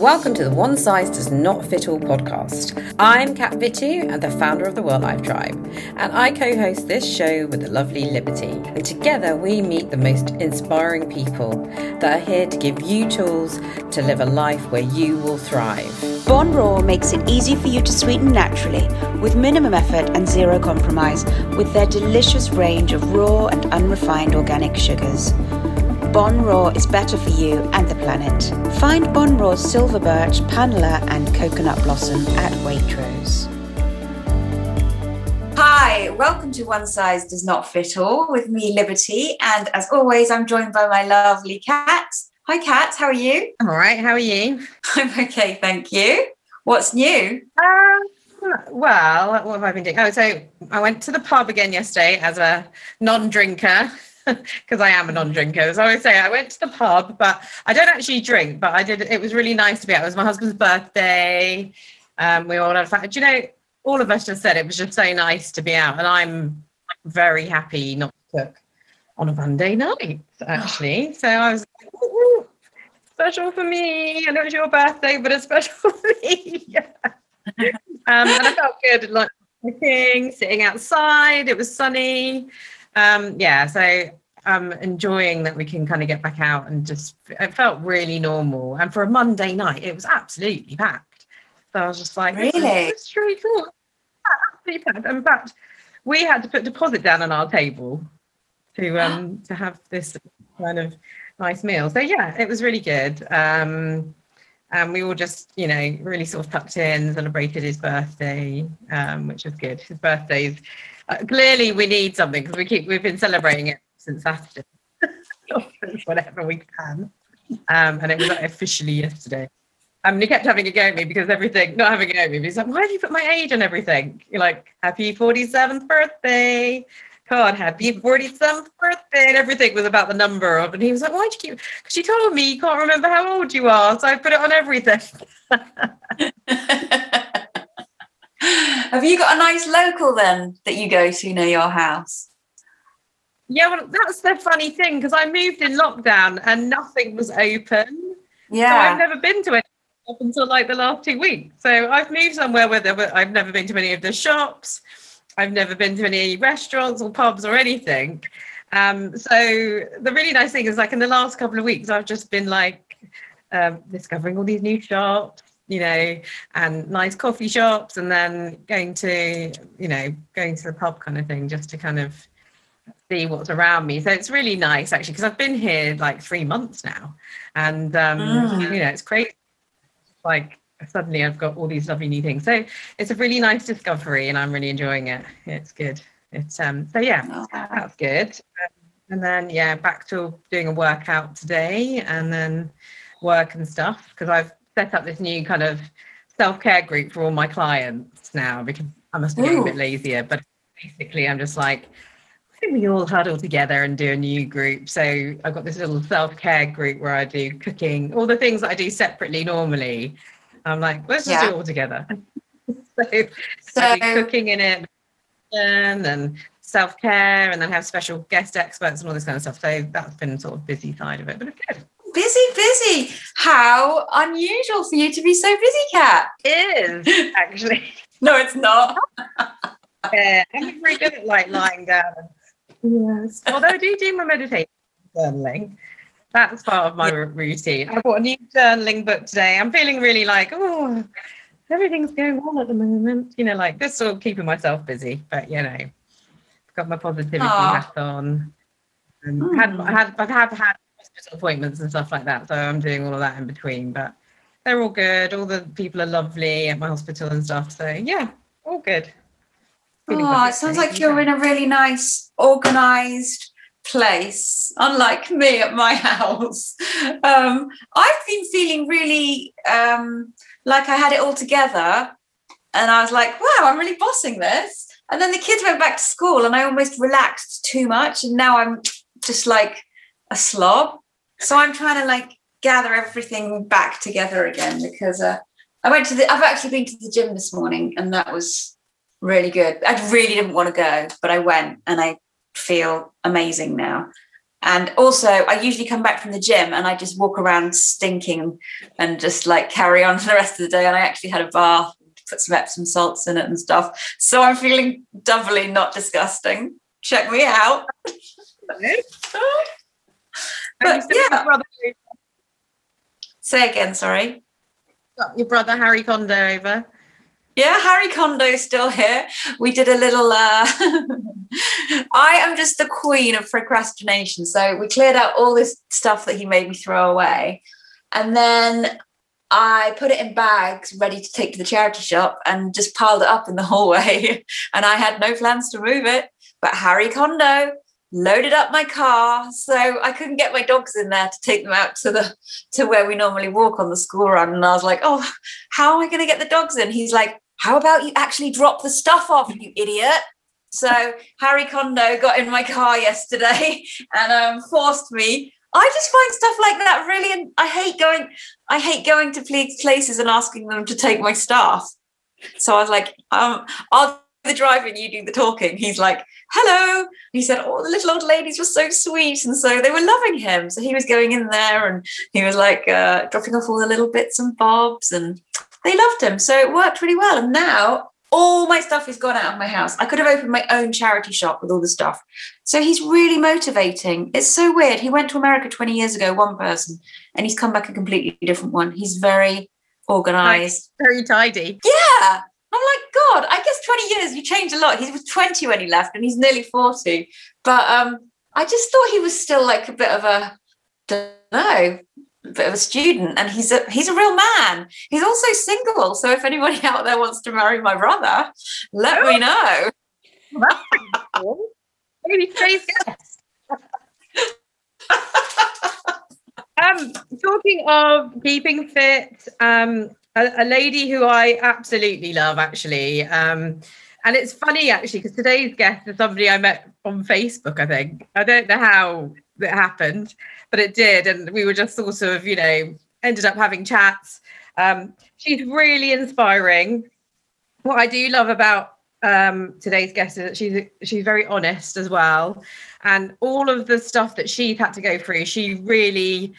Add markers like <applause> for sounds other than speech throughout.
Welcome to the One Size Does Not Fit All podcast. I'm Kat Vitu and the founder of the World Life Tribe, and I co host this show with the lovely Liberty. And together we meet the most inspiring people that are here to give you tools to live a life where you will thrive. Bon Raw makes it easy for you to sweeten naturally with minimum effort and zero compromise with their delicious range of raw and unrefined organic sugars. Bon Raw is better for you and the planet. Find Bon Raw's silver birch, panela, and coconut blossom at Waitrose. Hi, welcome to One Size Does Not Fit All with me, Liberty. And as always, I'm joined by my lovely cat. Hi, Kat, how are you? I'm all right. How are you? <laughs> I'm okay, thank you. What's new? Um, well, what have I been doing? Oh, so I went to the pub again yesterday as a non drinker <laughs> because I am a non-drinker. So I always say I went to the pub, but I don't actually drink. But I did. It was really nice to be out. It was my husband's birthday. Um, we all had fun. Do you know? All of us just said it was just so nice to be out, and I'm very happy not to cook on a Monday night. Actually, <gasps> so I was like, special for me. I know it's your birthday, but it's special <laughs> for me. <laughs> um, and I felt good, like cooking, sitting outside. It was sunny um, yeah, so I'm enjoying that we can kind of get back out and just it felt really normal. And for a Monday night, it was absolutely packed. So I was just like, really, it's really cool. Absolutely packed. In fact, we had to put deposit down on our table to <gasps> um to have this kind of nice meal. So yeah, it was really good. Um, and we all just, you know, really sort of tucked in, celebrated his birthday, um, which was good. His birthday's uh, clearly we need something because we keep we've been celebrating it since Saturday, <laughs> whatever we can. Um, and it was like, officially yesterday. Um, and he kept having a go at me because everything, not having a go at me, he's like, why have you put my age on everything? You're like, happy 47th birthday. God, happy 47th birthday. And everything was about the number of, and he was like, why'd you keep, because you told me you can't remember how old you are. So I put it on everything. <laughs> Have you got a nice local then that you go to near your house? Yeah, well, that's the funny thing because I moved in lockdown and nothing was open. Yeah. So I've never been to it up until like the last two weeks. So I've moved somewhere where there, I've never been to any of the shops. I've never been to any restaurants or pubs or anything. Um, so the really nice thing is like in the last couple of weeks, I've just been like um, discovering all these new shops, you know, and nice coffee shops, and then going to, you know, going to the pub kind of thing just to kind of see what's around me. So it's really nice actually because I've been here like three months now, and um, mm. you know, it's crazy. Like suddenly I've got all these lovely new things. So it's a really nice discovery, and I'm really enjoying it. It's good. It's um. So yeah, oh, that's good. Um, and then yeah, back to doing a workout today, and then work and stuff because I've set up this new kind of self-care group for all my clients now because I must be a bit lazier. But basically, I'm just like, I think we all huddle together and do a new group. So I've got this little self-care group where I do cooking, all the things that I do separately normally. I'm like, let's just yeah. do it all together. so, <laughs> so I do cooking in it and then self-care and then have special guest experts and all this kind of stuff. So that's been sort of busy side of it, but it's good busy, busy. How unusual for you to be so busy, Kat. It is actually. <laughs> no, it's not. <laughs> yeah, I'm very good at like lying down. Yes. Although I do do my meditation journaling. That's part of my yeah. routine. I bought a new journaling book today. I'm feeling really like, oh, everything's going well at the moment. You know, like this sort of keeping myself busy. But you know, I've got my positivity hat on. And mm. had, had, I have had hospital appointments and stuff like that. So I'm doing all of that in between. But they're all good. All the people are lovely at my hospital and stuff. So yeah, all good. Feeling oh, it sounds like you're in a really nice, organized place, unlike me at my <laughs> house. Um, I've been feeling really um, like I had it all together. And I was like, wow, I'm really bossing this. And then the kids went back to school and I almost relaxed too much. And now I'm just like a slob. So I'm trying to like gather everything back together again because uh, I went to the. I've actually been to the gym this morning and that was really good. I really didn't want to go, but I went and I feel amazing now. And also, I usually come back from the gym and I just walk around stinking and just like carry on for <laughs> the rest of the day. And I actually had a bath, put some Epsom salts in it and stuff. So I'm feeling doubly not disgusting. Check me out. But yeah. Say again, sorry. Got your brother Harry Kondo over. Yeah, Harry Kondo's still here. We did a little. Uh, <laughs> I am just the queen of procrastination. So we cleared out all this stuff that he made me throw away. And then I put it in bags ready to take to the charity shop and just piled it up in the <laughs> hallway. and I had no plans to move it. But Harry Kondo loaded up my car so I couldn't get my dogs in there to take them out to the to where we normally walk on the school run. And I was like oh how am I going to get the dogs in? He's like how about you actually drop the stuff off you idiot? So Harry Kondo got in my car yesterday <laughs> and um, forced me. I just find stuff like that really and I hate going I hate going to places and asking them to take my stuff. So I was like um, I'll the driving, you do the talking. He's like, hello. He said, oh, the little old ladies were so sweet. And so they were loving him. So he was going in there and he was like uh, dropping off all the little bits and bobs and they loved him. So it worked really well. And now all my stuff is gone out of my house. I could have opened my own charity shop with all the stuff. So he's really motivating. It's so weird. He went to America 20 years ago, one person, and he's come back a completely different one. He's very organized. Very tidy. Yeah. I'm like, God, I guess 20 years, you changed a lot. He was 20 when he left and he's nearly 40. But um, I just thought he was still like a bit of a, don't know, a bit of a student. And he's a he's a real man. He's also single. So if anybody <laughs> out there wants to marry my brother, let oh. me know. <laughs> Maybe <laughs> um, talking of keeping fit, um, a, a lady who I absolutely love, actually. Um, and it's funny actually because today's guest is somebody I met on Facebook. I think I don't know how it happened, but it did, and we were just sort of, you know, ended up having chats. Um, she's really inspiring. What I do love about um, today's guest is that she's she's very honest as well, and all of the stuff that she's had to go through, she really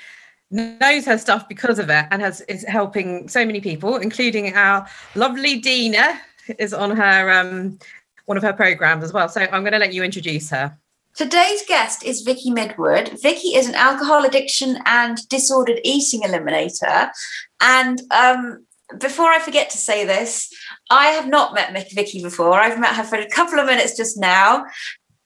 knows her stuff because of it and has is helping so many people, including our lovely Dina is on her um, one of her programs as well. So I'm going to let you introduce her. Today's guest is Vicky Midwood. Vicky is an alcohol addiction and disordered eating eliminator. And um, before I forget to say this, I have not met Vicky before. I've met her for a couple of minutes just now,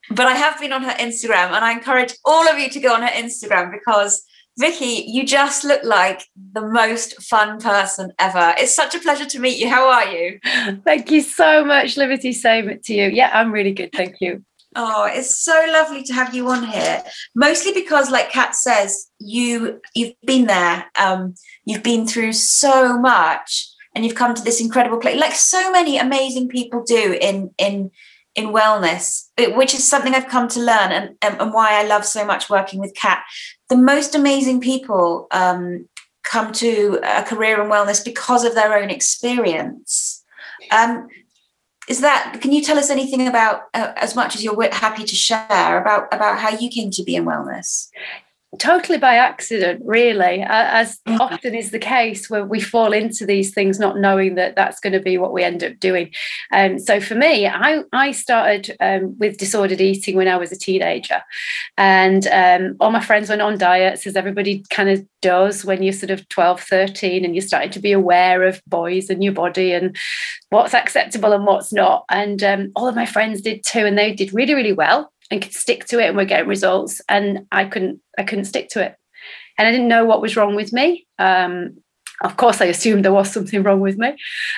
but I have been on her Instagram, and I encourage all of you to go on her Instagram because Vicky, you just look like the most fun person ever. It's such a pleasure to meet you. How are you? Thank you so much, Liberty. Same to you. Yeah, I'm really good. Thank you. Oh, it's so lovely to have you on here. Mostly because, like Kat says, you you've been there. Um, you've been through so much, and you've come to this incredible place, like so many amazing people do in in in wellness, which is something I've come to learn and, and why I love so much working with Kat. The most amazing people um, come to a career in wellness because of their own experience. Um, is that can you tell us anything about uh, as much as you're happy to share about about how you came to be in wellness totally by accident really as mm. often is the case where we fall into these things not knowing that that's going to be what we end up doing. Um, so for me i, I started um, with disordered eating when i was a teenager. And um, all my friends went on diets as everybody kind of does when you're sort of 12 13 and you're starting to be aware of boys and your body and what's acceptable and what's not. And um, all of my friends did too and they did really really well and could stick to it and we're getting results and i couldn't i couldn't stick to it and i didn't know what was wrong with me um, of course i assumed there was something wrong with me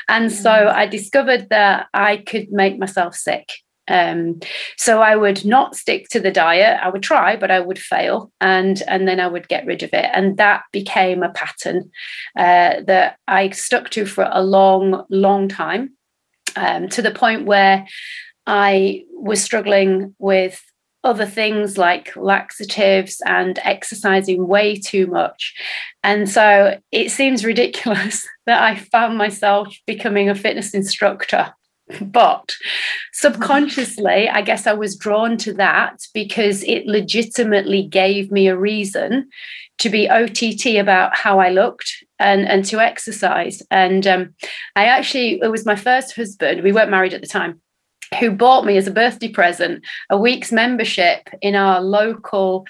and so mm. i discovered that i could make myself sick um, so I would not stick to the diet. I would try, but I would fail, and and then I would get rid of it. And that became a pattern uh, that I stuck to for a long, long time, um, to the point where I was struggling with other things like laxatives and exercising way too much. And so it seems ridiculous <laughs> that I found myself becoming a fitness instructor <laughs> But subconsciously, I guess I was drawn to that because it legitimately gave me a reason to be OTT about how I looked and, and to exercise. And um, I actually, it was my first husband, we weren't married at the time, who bought me as a birthday present a week's membership in our local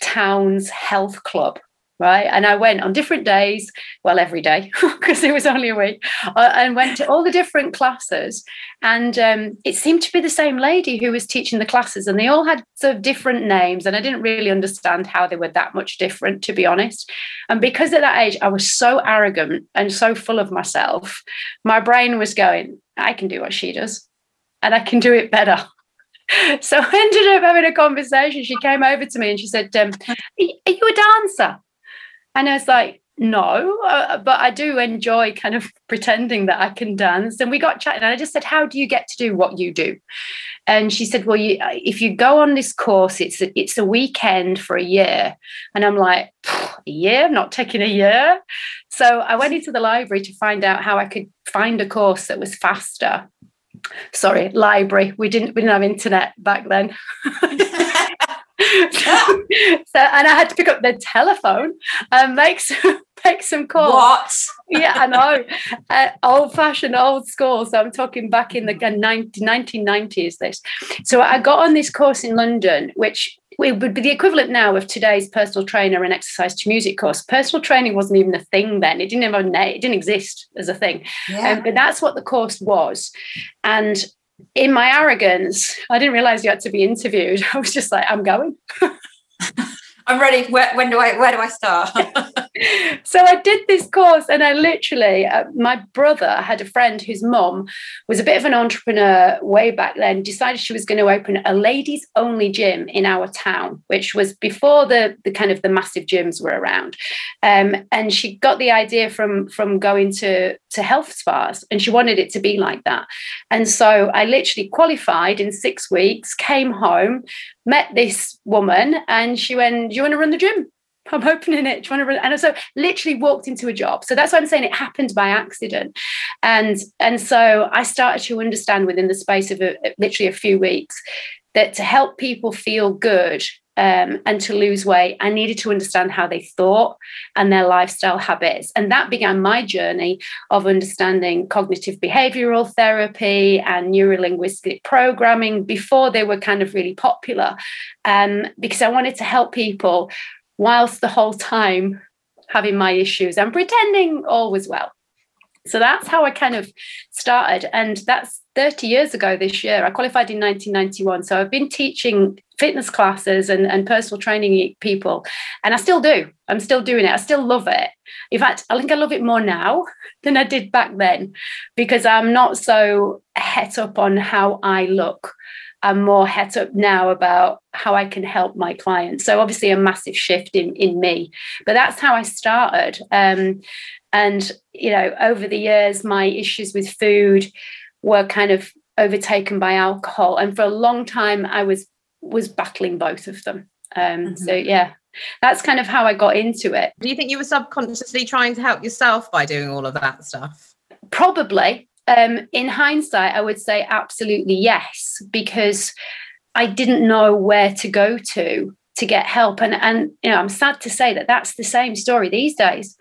town's health club right? And I went on different days, well, every day, <laughs> because it was only a week, uh, and went to all the different classes. And um, it seemed to be the same lady who was teaching the classes, and they all had sort of different names. And I didn't really understand how they were that much different, to be honest. And because at that age, I was so arrogant and so full of myself, my brain was going, I can do what she does, and I can do it better. <laughs> So I ended up having a conversation. She came over to me and she said, um, Are you a dancer? And I was like, no, uh, but I do enjoy kind of pretending that I can dance. And we got chatting, and I just said, "How do you get to do what you do?" And she said, "Well, you, if you go on this course, it's a, it's a weekend for a year." And I'm like, "A year? I'm not taking a year." So I went into the library to find out how I could find a course that was faster. Sorry, library. We didn't we didn't have internet back then. <laughs> so, and I had to pick up the telephone and make some <laughs> make some calls. What? yeah, I know. Uh, old fashioned, old school. So I'm talking back in the 90, 1990s. This. So I got on this course in London, which it would be the equivalent now of today's personal trainer and exercise to music course. Personal training wasn't even a thing then. It didn't name. It didn't exist as a thing. Yeah. Um, but that's what the course was. And in my arrogance, I didn't realize you had to be interviewed. <laughs> I was just like, I'm going. <laughs> I'm ready. Where, when do I? Where do I start? <laughs> so I did this course, and I literally, uh, my brother had a friend whose mom was a bit of an entrepreneur way back then. Decided she was going to open a ladies only gym in our town, which was before the the kind of the massive gyms were around. Um, and she got the idea from from going to to health spas, and she wanted it to be like that. And so I literally qualified in six weeks, came home, met this woman, and she went, "Do you want to run the gym?" <laughs> I'm opening it, trying to run. And so literally walked into a job. So that's why I'm saying it happened by accident. And and so I started to understand within the space of a, literally a few weeks that to help people feel good um, and to lose weight, I needed to understand how they thought and their lifestyle habits. And that began my journey of understanding cognitive behavioral therapy and neurolinguistic programming before they were kind of really popular. Um, because I wanted to help people whilst the whole time having my issues and pretending all was well. So that's how I kind of started. And that's 30 years ago this year. I qualified in 1991. So I've been teaching fitness classes and, and personal training people. And I still do. I'm still doing it. I still love it. In fact, I think I love it more now <laughs> than I did back then because I'm not so het up on how I look. I'm more het up now about how I can help my clients. So obviously a massive shift in in me, but that's how I started. Um, and you know, over the years, my issues with food were kind of overtaken by alcohol, and for a long time, I was was battling both of them. Um, mm-hmm. So yeah, that's kind of how I got into it. Do you think you were subconsciously trying to help yourself by doing all of that stuff? Probably. Um, in hindsight, I would say absolutely yes, because I didn't know where to go to to get help. And, and you know, I'm sad to say that that's the same story these days.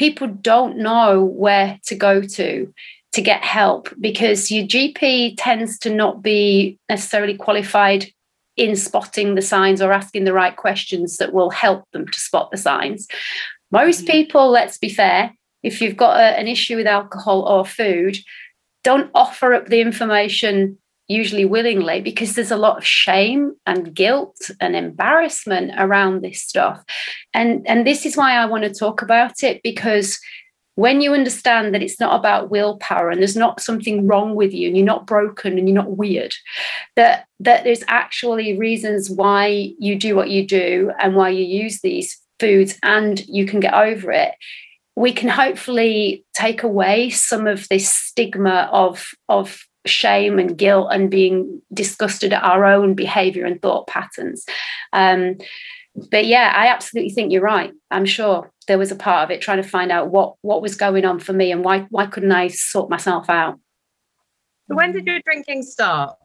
People don't know where to go to to get help because your GP tends to not be necessarily qualified in spotting the signs or asking the right questions that will help them to spot the signs. Most mm-hmm. people, let's be fair, if you've got a, an issue with alcohol or food, don't offer up the information usually willingly because there's a lot of shame and guilt and embarrassment around this stuff. And and this is why i want to talk about it because when you understand that it's not about willpower and there's not something wrong with you and you're not broken and you're not weird that that there's actually reasons why you do what you do and why you use these foods and you can get over it we can hopefully take away some of this stigma of of shame and guilt and being disgusted at our own behavior and thought patterns um, but yeah i absolutely think you're right i'm sure there was a part of it trying to find out what what was going on for me and why why couldn't i sort myself out So when did your drinking start?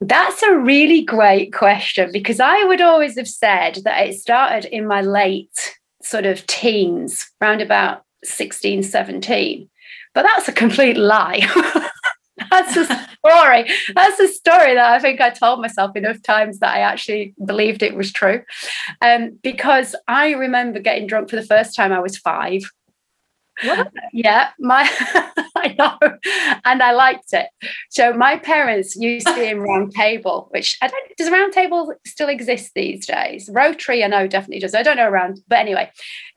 That's a really great question because I would always have said that it started in my late sort of teens, around about 16, 17. But that's a complete lie. <laughs> <laughs> that's a story. That's a story that I think I told myself enough times that I actually believed it was true. Um, because I remember getting drunk for the first time I was five. What? Yeah, my <laughs> I know, and I liked it. So my parents used to be in Round Table, which I don't. Does a Round Table still exist these days? Rotary, I know definitely does. I don't know around, but anyway,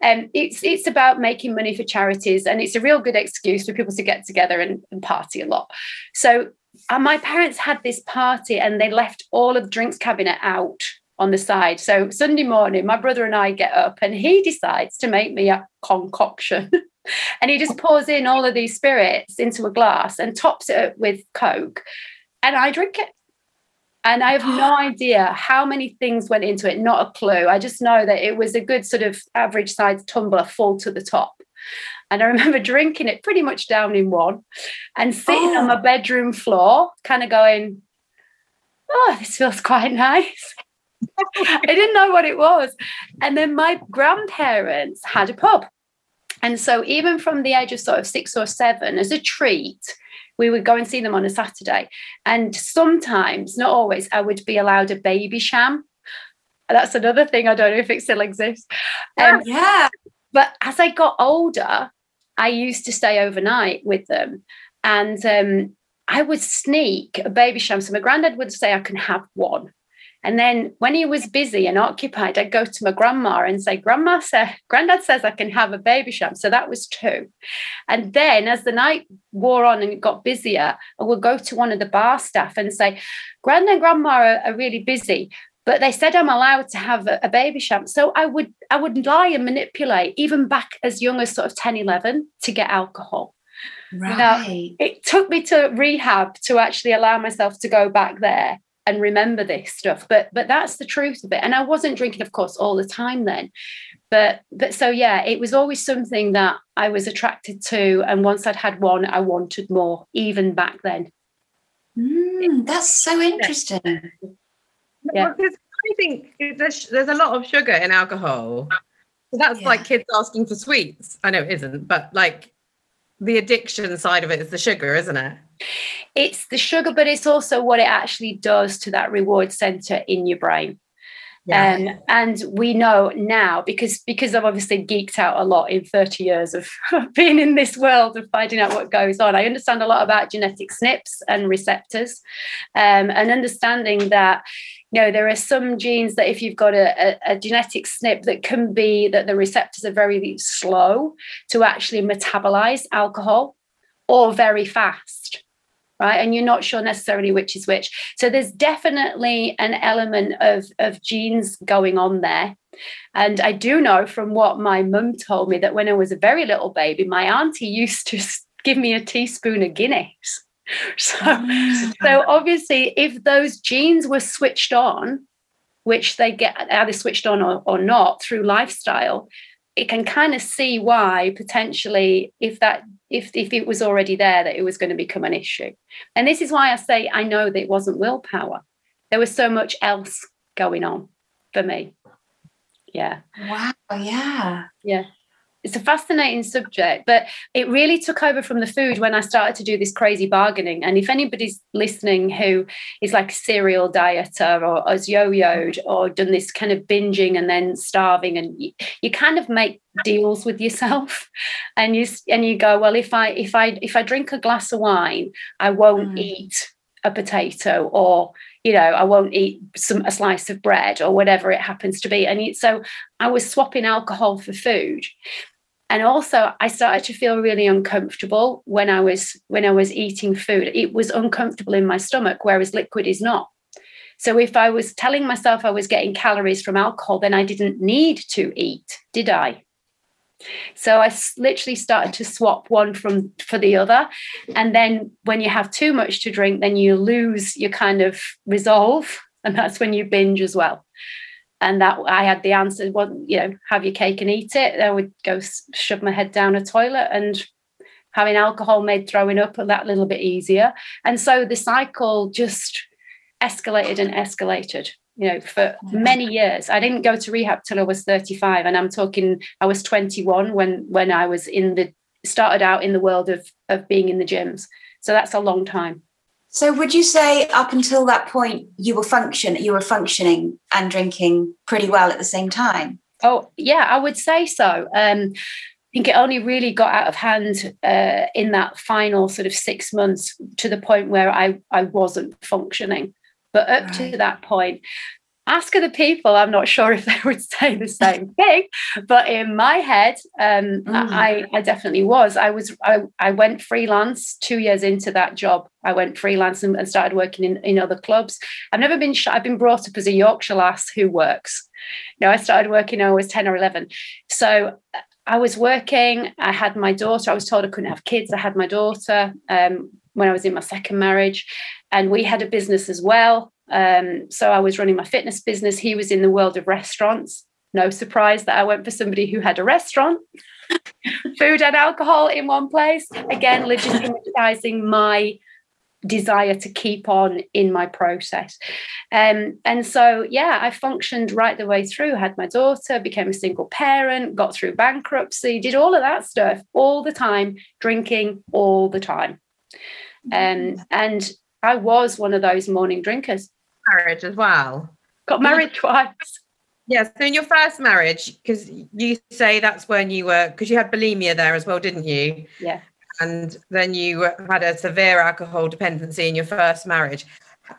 um, it's it's about making money for charities, and it's a real good excuse for people to get together and, and party a lot. So uh, my parents had this party, and they left all of the drinks cabinet out on the side. So Sunday morning, my brother and I get up, and he decides to make me a concoction. <laughs> and he just pours in all of these spirits into a glass and tops it with Coke. And I drink it. And I have no <gasps> idea how many things went into it, not a clue. I just know that it was a good sort of average size tumbler full to the top. And I remember <laughs> drinking it pretty much down in one and sitting oh. on my <gasps> bedroom floor, kind of going, Oh, this feels quite <laughs> nice. <laughs> I didn't know what it was. And then my grandparents had a pub. And so, even from the age of sort of six or seven, as a treat, we would go and see them on a Saturday. And sometimes, not always, I would be allowed a Babycham. That's another thing. I don't know if it still exists. Um, yeah. But as I got older, I used to stay overnight with them. And um, I would sneak a Babycham. So my granddad would say I can have one. And then when he was busy and occupied, I'd go to my grandma and say, Grandma said, Granddad says I can have a Babycham. So that was two. And then as the night wore on and it got busier, I would go to one of the bar staff and say, Grand and Grandma are, are really busy. But they said I'm allowed to have a, a Babycham. So I would I would lie and manipulate, even back as young as sort of 10, 11, to get alcohol. Right. Now, it took me to rehab to actually allow myself to go back there and remember this stuff but but that's the truth of it. And i wasn't drinking of course all the time then. But but so yeah it was always something that i was attracted to. And once i'd had one i wanted more even back then. Mm, that's so interesting. Yeah. I think there's, there's a lot of sugar in alcohol. So that's yeah. like kids asking for sweets. I know it isn't but like the addiction side of it is the sugar isn't it it's the sugar, but it's also what it actually does to that reward center in your brain. Yeah. Um, and we know now because because I've obviously geeked out a lot in 30 years of <laughs> being in this world of finding out what goes on. I understand a lot about genetic SNPs and receptors, um, and understanding that know there are some genes that if you've got a, a, a genetic SNP that can be that the receptors are very slow to actually metabolize alcohol or very fast right? And you're not sure necessarily which is which. So there's definitely an element of of genes going on there. And i do know from what my mum told me that when i was a very little baby my auntie used to give me a teaspoon of guinness <laughs> so mm. so obviously if those genes were switched on which they get either switched on or, or not through lifestyle it can kind of see why potentially if that if if it was already there that it was going to become an issue. And this is why i say i know that it wasn't willpower. There was so much else going on for me. Yeah. Wow yeah. Yeah it's a fascinating subject, but it really took over from the food when I started to do this crazy bargaining. And if anybody's listening who is like a serial dieter or has yo-yoed or done this kind of binging and then starving, and you, you kind of make deals with yourself, <laughs> and you and you go, well, if I if I if I drink a glass of wine, I won't mm. eat a potato or you know i won't eat some a slice of bread or whatever it happens to be and so i was swapping alcohol for food and also i started to feel really uncomfortable when i was when i was eating food. It was uncomfortable in my stomach whereas liquid is not. So if i was telling myself i was getting calories from alcohol then i didn't need to eat did i? So i literally started to swap one from for the other. And then when you have too much to drink then you lose your kind of resolve and that's when you binge as well and that I had the answer. Well, you know, have your cake and eat it. I would go shove my head down a toilet and Having alcohol made throwing up that little bit easier. And so the cycle just escalated and escalated you know for many years i didn't go to rehab till i was 35 and i'm talking i was 21 when when i was in the started out in the world of of being in the gyms so that's a long time so would you say up until that point you were function you were functioning and drinking pretty well at the same time oh yeah i would say so um I think it only really got out of hand uh, in that final sort of six months to the point where I, I wasn't functioning. But up right. to that point, ask other people, I'm not sure <laughs> if they would say the same thing. But in my head, um, mm. I, I definitely was. I was I, I went freelance two years into that job. I went freelance and, and started working in, in other clubs. I've never been sh- I've been brought up as a Yorkshire lass who works. You know, I started working when I was 10 or 11. So I was working. I had my daughter. I was told I couldn't have kids. I had my daughter um, when I was in my second marriage, and we had a business as well. Um, so I was running my fitness business. He was in the world of restaurants. No surprise that I went for somebody who had a restaurant, <laughs> food and alcohol in one place. Again, legitimizing my desire to keep on in my process. Um, and so, yeah, I functioned right the way through, had my daughter, became a single parent, got through bankruptcy, did all of that stuff all the time, drinking all the time. Um, and I was one of those morning drinkers. Marriage as well. Got married twice. Yes. Yeah, so in your first marriage, because you say that's when you were, because you had bulimia there as well, didn't you? Yeah and then you had a severe alcohol dependency in your first marriage.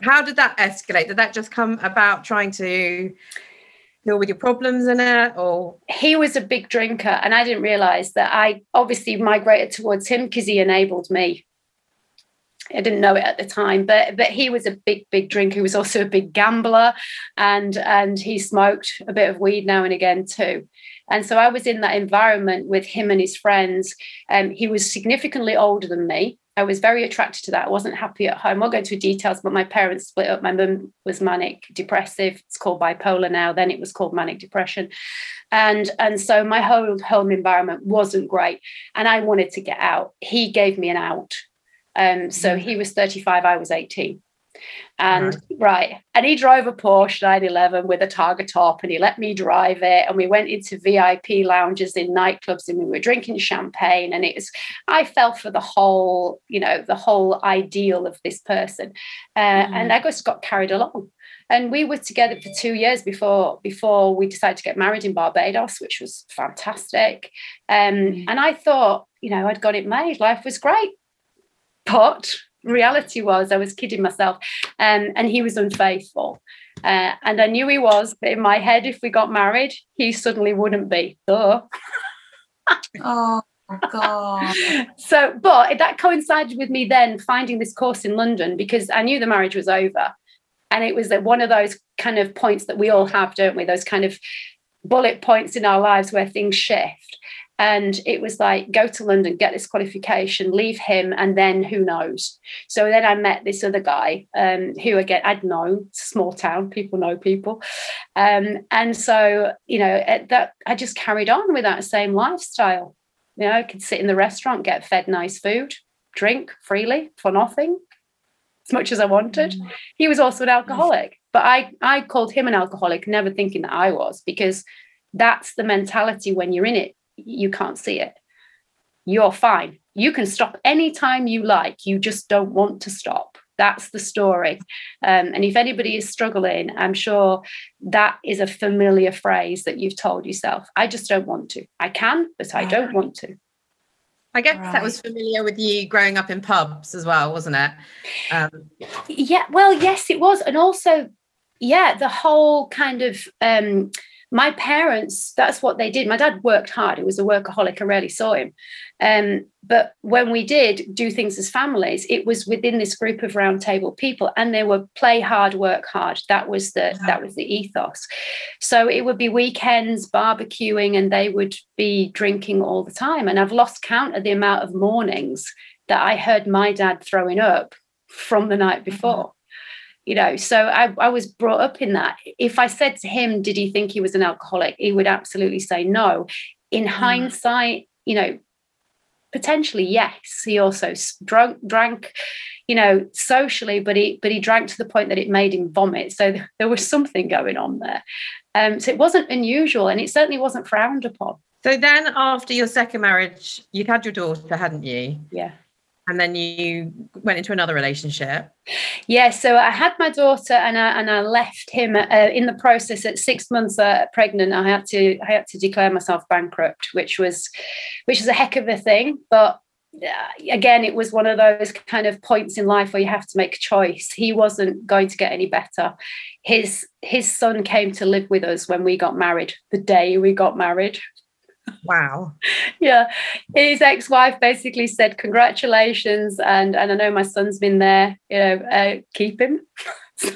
How did that escalate? Did that just come about trying to deal with your problems in it or he was a big drinker and i didn't realize that i obviously migrated towards him because he enabled me I didn't know it at the time, but but he was a big, big drinker. He was also a big gambler, and and he smoked a bit of weed now and again too. And so I was in that environment with him and his friends. Um, he was significantly older than me. I was very attracted to that. I wasn't happy at home. I'll go into details, but my parents split up. My mum was manic depressive. It's called bipolar now. Then it was called manic depression. And, and so my whole home environment wasn't great. And I wanted to get out. He gave me an out. Um, so mm-hmm. he was 35, I was 18. And right. right. And he drove a Porsche 911 with a Targa top and he let me drive it. And we went into VIP lounges in nightclubs and we were drinking champagne. And it was, I fell for the whole, you know, the whole ideal of this person. Uh, mm. And I just got carried along. And we were together for two years before before we decided to get married in Barbados, which was fantastic. Um, mm. And I thought, you know, I'd got it made. Life was great. But reality was I was kidding myself. Um, and he was unfaithful. Uh, and I knew he was, but in my head, if we got married, he suddenly wouldn't be. Duh. <laughs> oh. God. <laughs> So, but that coincided with me then finding this course in London because I knew the marriage was over. And it was one of those kind of points that we all have, don't we? Those kind of bullet points in our lives where things shift. And it was like, go to London, get this qualification, leave him, and then who knows? So then I met this other guy um, who, again, I'd known, small town, people know people. Um, and so, you know, that I just carried on with that same lifestyle. You know, I could sit in the restaurant, get fed nice food, drink freely for nothing, as much as I wanted. Mm. He was also an alcoholic, but I, I called him an alcoholic, never thinking that I was, because that's the mentality when you're in it you can't see it. You're fine. You can stop anytime you like. You just don't want to stop. That's the story. Um, and if anybody is struggling, I'm sure that is a familiar phrase that you've told yourself. I just don't want to. I can, but I don't want to. I guess right. that was familiar with you growing up in pubs as well, wasn't it? Um, yeah, well, yes, it was. And also, yeah, the whole kind of um, my parents, that's what they did. My dad worked hard. He was a workaholic. I rarely saw him. Um, but when we did do things as families, it was within this group of roundtable people, and they were play hard, work hard. That was the that was the ethos. So it would be weekends, barbecuing, and they would be drinking all the time. And I've lost count of the amount of mornings that I heard my dad throwing up from the night before you know so I, I was brought up in that if i said to him did he think he was an alcoholic he would absolutely say no in mm. hindsight you know potentially yes. He also drunk, drank, you know, socially, but he but he drank to the point that it made him vomit. So there was something going on there. Um, so it wasn't unusual, and it certainly wasn't frowned upon. So then, after your second marriage, you'd had your daughter, hadn't you? Yeah and then you went into another relationship? Yeah so i had my daughter and i and i left him uh, in the process at six months uh, pregnant. I had to i had to declare myself bankrupt which was which was a heck of a thing. But uh, again it was one of those kind of points in life where you have to make a choice. He wasn't going to get any better. His his son came to live with us when we got married the day we got married Wow. yeah. His ex-wife basically said, congratulations. And, and I know my son's been there, you know, uh, keep him. <laughs> so,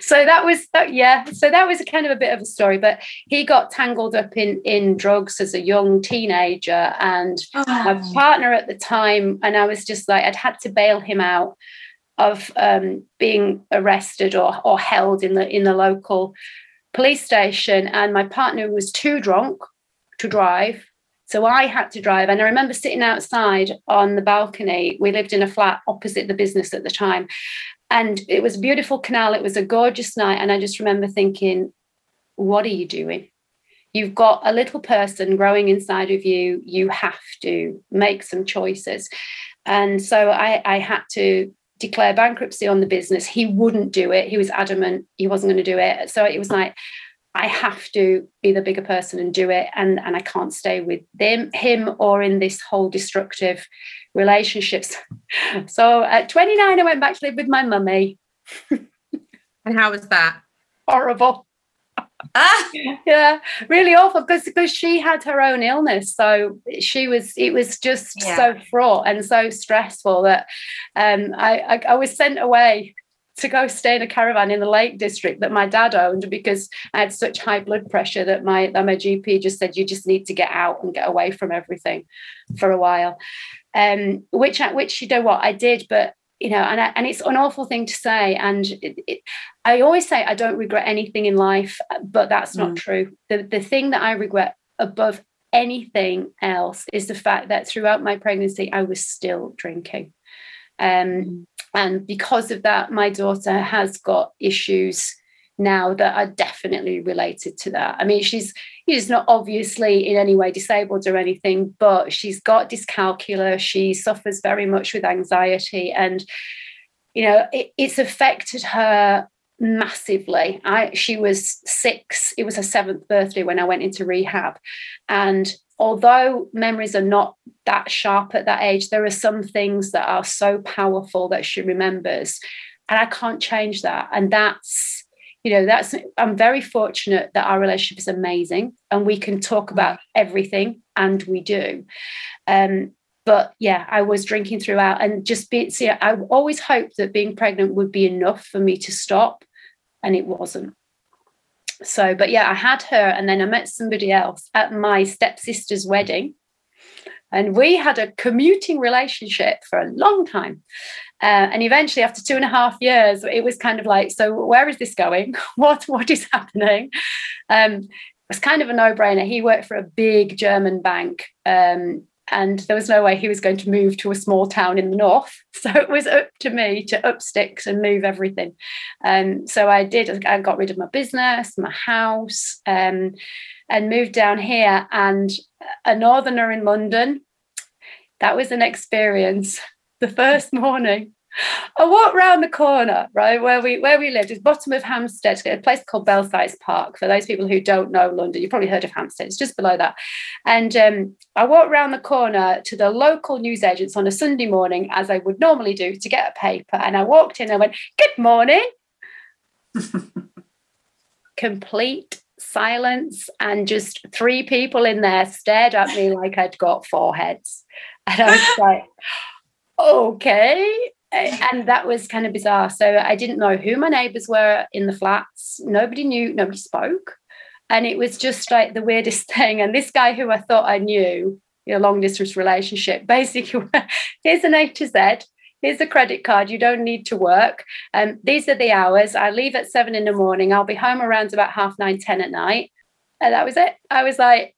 so that was that, yeah. So that was a kind of a bit of a story. But he got tangled up in in drugs as a young teenager, and oh. my partner at the time, and I was just like, I'd had to bail him out of um, being arrested or or held in the in the local police station, and my partner was too drunk to drive. So I had to drive. And I remember sitting outside on the balcony. We lived in a flat opposite the business at the time. And it was a beautiful canal. It was a gorgeous night. And I just remember thinking, what are you doing? You've got a little person growing inside of you. You have to make some choices. And so I, I had to declare bankruptcy on the business. He wouldn't do it. He was adamant he wasn't going to do it. So it was like, I have to be the bigger person and do it, and and I can't stay with them, him, or in this whole destructive relationships. <laughs> So at 29, I went back to live with my mummy. <laughs> and how was that? Horrible. ah, <laughs> yeah, really awful because because she had her own illness, so she was it was just yeah. so fraught and so stressful that um, I, I I was sent away to go stay in a caravan in the Lake District that my dad owned because I had such high blood pressure that my that my GP just said you just need to get out and get away from everything for a while. Um, which which you know what I did, but you know, and I, and it's an awful thing to say. And it, it, I always say I don't regret anything in life, but that's not mm. true. The the thing that I regret above anything else is the fact that throughout my pregnancy I was still drinking. Um, mm and because of that my daughter has got issues now that are definitely related to that. I mean she's she's not obviously in any way disabled or anything but she's got dyscalculia. She suffers very much with anxiety and you know it, it's affected her massively. I she was six it was her seventh birthday when i went into rehab. And although memories are not that sharp at that age, there are some things that are so powerful that she remembers. And I can't change that. And that's, you know, that's, I'm very fortunate that our relationship is amazing and we can talk about everything, and we do. Um, but yeah, I was drinking throughout and just be, see, I always hoped that being pregnant would be enough for me to stop, and it wasn't so but yeah i had her and then i met somebody else at my stepsister's wedding. And we had a commuting relationship for a long time. Uh, and eventually after two and a half years it was kind of like so where is this going? <laughs> What what is happening? Um, it was kind of a no-brainer. He worked for a big german bank um, and there was no way he was going to move to a small town in the north. <laughs> So it was up to me to up sticks and move everything. Um, so I did. I got rid of my business, my house, um, and moved down here. And a northerner in London, that was an experience. The first morning, I walked round the corner, right where we where we lived. is bottom of Hampstead, a place called Belsize Park. For those people who don't know London, you've probably heard of Hampstead. It's just below that. And um, I walked round the corner to the local newsagents on a Sunday morning, as I would normally do, to get a paper. And I walked in and I went, "Good morning." <laughs> Complete silence, and just three people in there stared at me like I'd got four heads, and I was <laughs> like okay and that was kind of bizarre. So I didn't know who my neighbors were in the flats. Nobody knew, nobody spoke. And it was just like the weirdest <laughs> thing. And this guy who I thought I knew, a long distance relationship, <laughs> basically, here's an A to Z. Here's a credit card. You don't need to work. And um, these are the hours. I leave at seven in the morning. I'll be home around about half nine, ten at night. And that was it. I was like,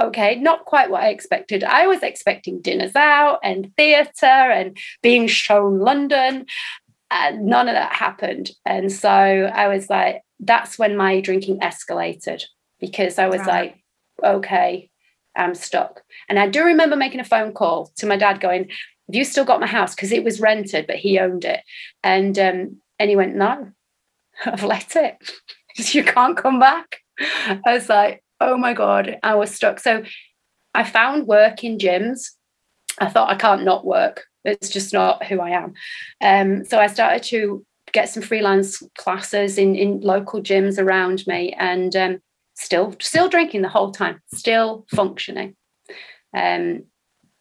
okay, not quite what I expected. I was expecting dinners out and theatre and being shown London. And none of that happened. And so I was like, that's when my drinking escalated because I was right. like, okay, I'm stuck. And I do remember making a phone call to my dad going, Have you still got my house? Because it was rented, but he owned it. And um, and he went, No, <laughs> I've let it. <laughs> you can't come back. I was like, oh my God, I was stuck. So I found work in gyms. I thought I can't not work. It's just not who I am. Um, so I started to get some freelance classes in, in local gyms around me and um, still still drinking the whole time, still functioning. Um,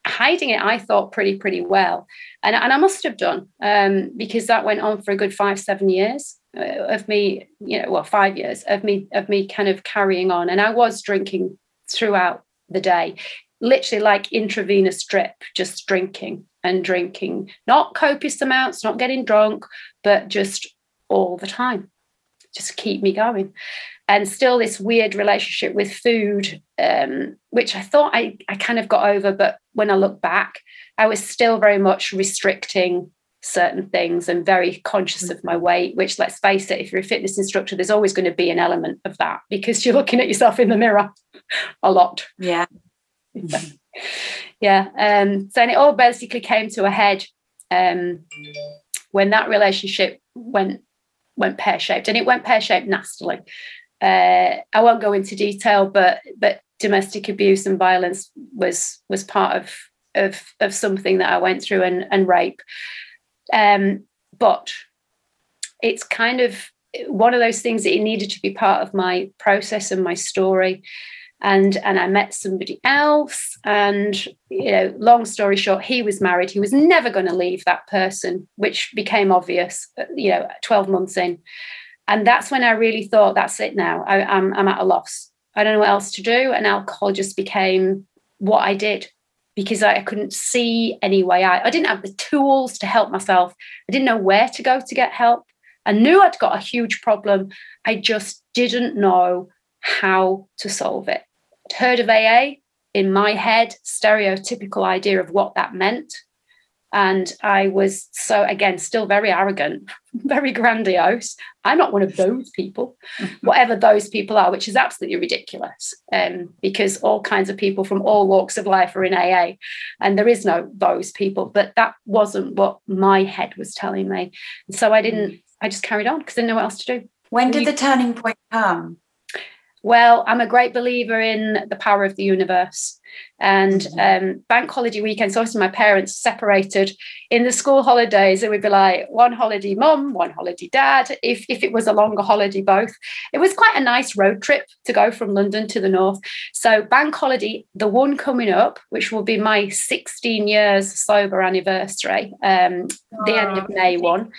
hiding it, I thought pretty, pretty well. And, and I must have done um, because that went on for a good five, seven years. Uh, of me, you know, well, five years of me of me kind of carrying on, and I was drinking throughout the day, literally like intravenous drip, just drinking and drinking, not copious amounts, not getting drunk, but just all the time, just keep me going. And still this weird relationship with food, um, which I thought I, I kind of got over, but when I look back, I was still very much restricting certain things and very conscious of my weight which let's face it if you're a fitness instructor there's always going to be an element of that because you're looking at yourself in the mirror <laughs> a lot. Yeah. <laughs> Yeah um so and it all basically came to a head um when that relationship went went pear-shaped and it went pear-shaped nastily. Uh i won't go into detail but but domestic abuse and violence was was part of of of something that i went through and and rape um, but it's kind of one of those things that it needed to be part of my process and my story. And and I met somebody else, and you know, long story short, he was married. He was never going to leave that person, which became obvious. You know, twelve months in, and that's when I really thought, that's it now. I, I'm I'm at a loss. I don't know what else to do, and alcohol just became what I did because I, couldn't see any way out. I didn't have the tools to help myself. I didn't know where to go to get help. I knew I'd got a huge problem. I just didn't know how to solve it. I'd heard of AA in my head, stereotypical idea of what that meant. And I was so, again, still very arrogant, <laughs> very grandiose. I'm not one of those people, <laughs> whatever those people are, which is absolutely ridiculous um, because all kinds of people from all walks of life are in AA. And there is no those people. But that wasn't what my head was telling me. so I didn't, I just carried on because I didn't know what else to do. When did the turning point come? Well, I'm a great believer in the power of the universe. And mm-hmm. um, bank holiday weekends, obviously my parents separated in the school holidays. It would be like one holiday mum, one holiday dad. If, if it was a longer holiday, both. It was quite a nice road trip to go from London to the north. So bank holiday, the one coming up, which will be my 16 years sober anniversary, um, the end of May one.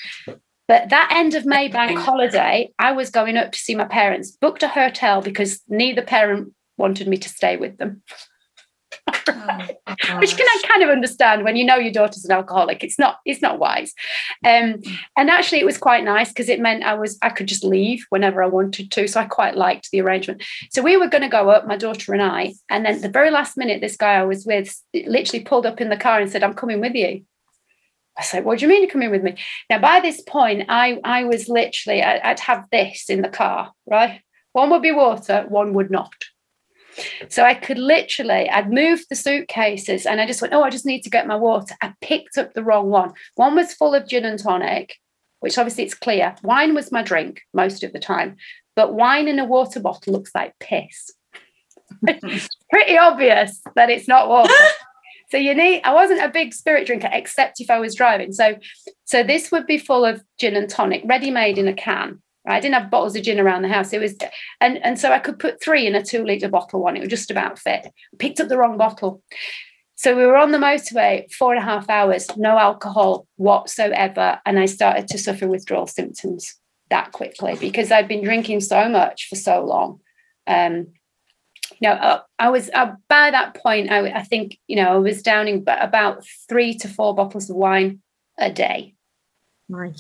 But that end of May bank holiday, I was going up to see my parents, booked a hotel because neither parent wanted me to stay with them. oh, <laughs> Which can I kind of understand when you know your daughter's an alcoholic. It's not it's not wise. Um, and actually it was quite nice because it meant I was I could just leave whenever I wanted to. So I quite liked the arrangement. So we were going to go up, my daughter and I, and then the very last minute, this guy I was with literally pulled up in the car and said, I'm coming with you. I said, "What do you mean to come in with me?" Now, by this point, I I was literally I, I'd have this in the car, right? One would be water, one would not. So I could literally, I'd moved the suitcases and I just went, oh, I just need to get my water. I picked up the wrong one. One was full of gin and tonic, which obviously it's clear. Wine was my drink most of the time, but wine in a water bottle looks like piss. <laughs> pretty obvious that it's not water. So you need, I wasn't a big spirit drinker except if I was driving. So so this would be full of gin and tonic, ready made in a can. Right? I didn't have bottles of gin around the house. It was and and so I could put three in a two litre bottle one. It would just about fit. Picked up the wrong bottle. So we were on the motorway four and a half hours, no alcohol whatsoever. And I started to suffer withdrawal symptoms that quickly because I'd been drinking so much for so long. Um, you know, uh, I was uh, by that point, I, I, think, you know, I was downing about three to four bottles of wine a day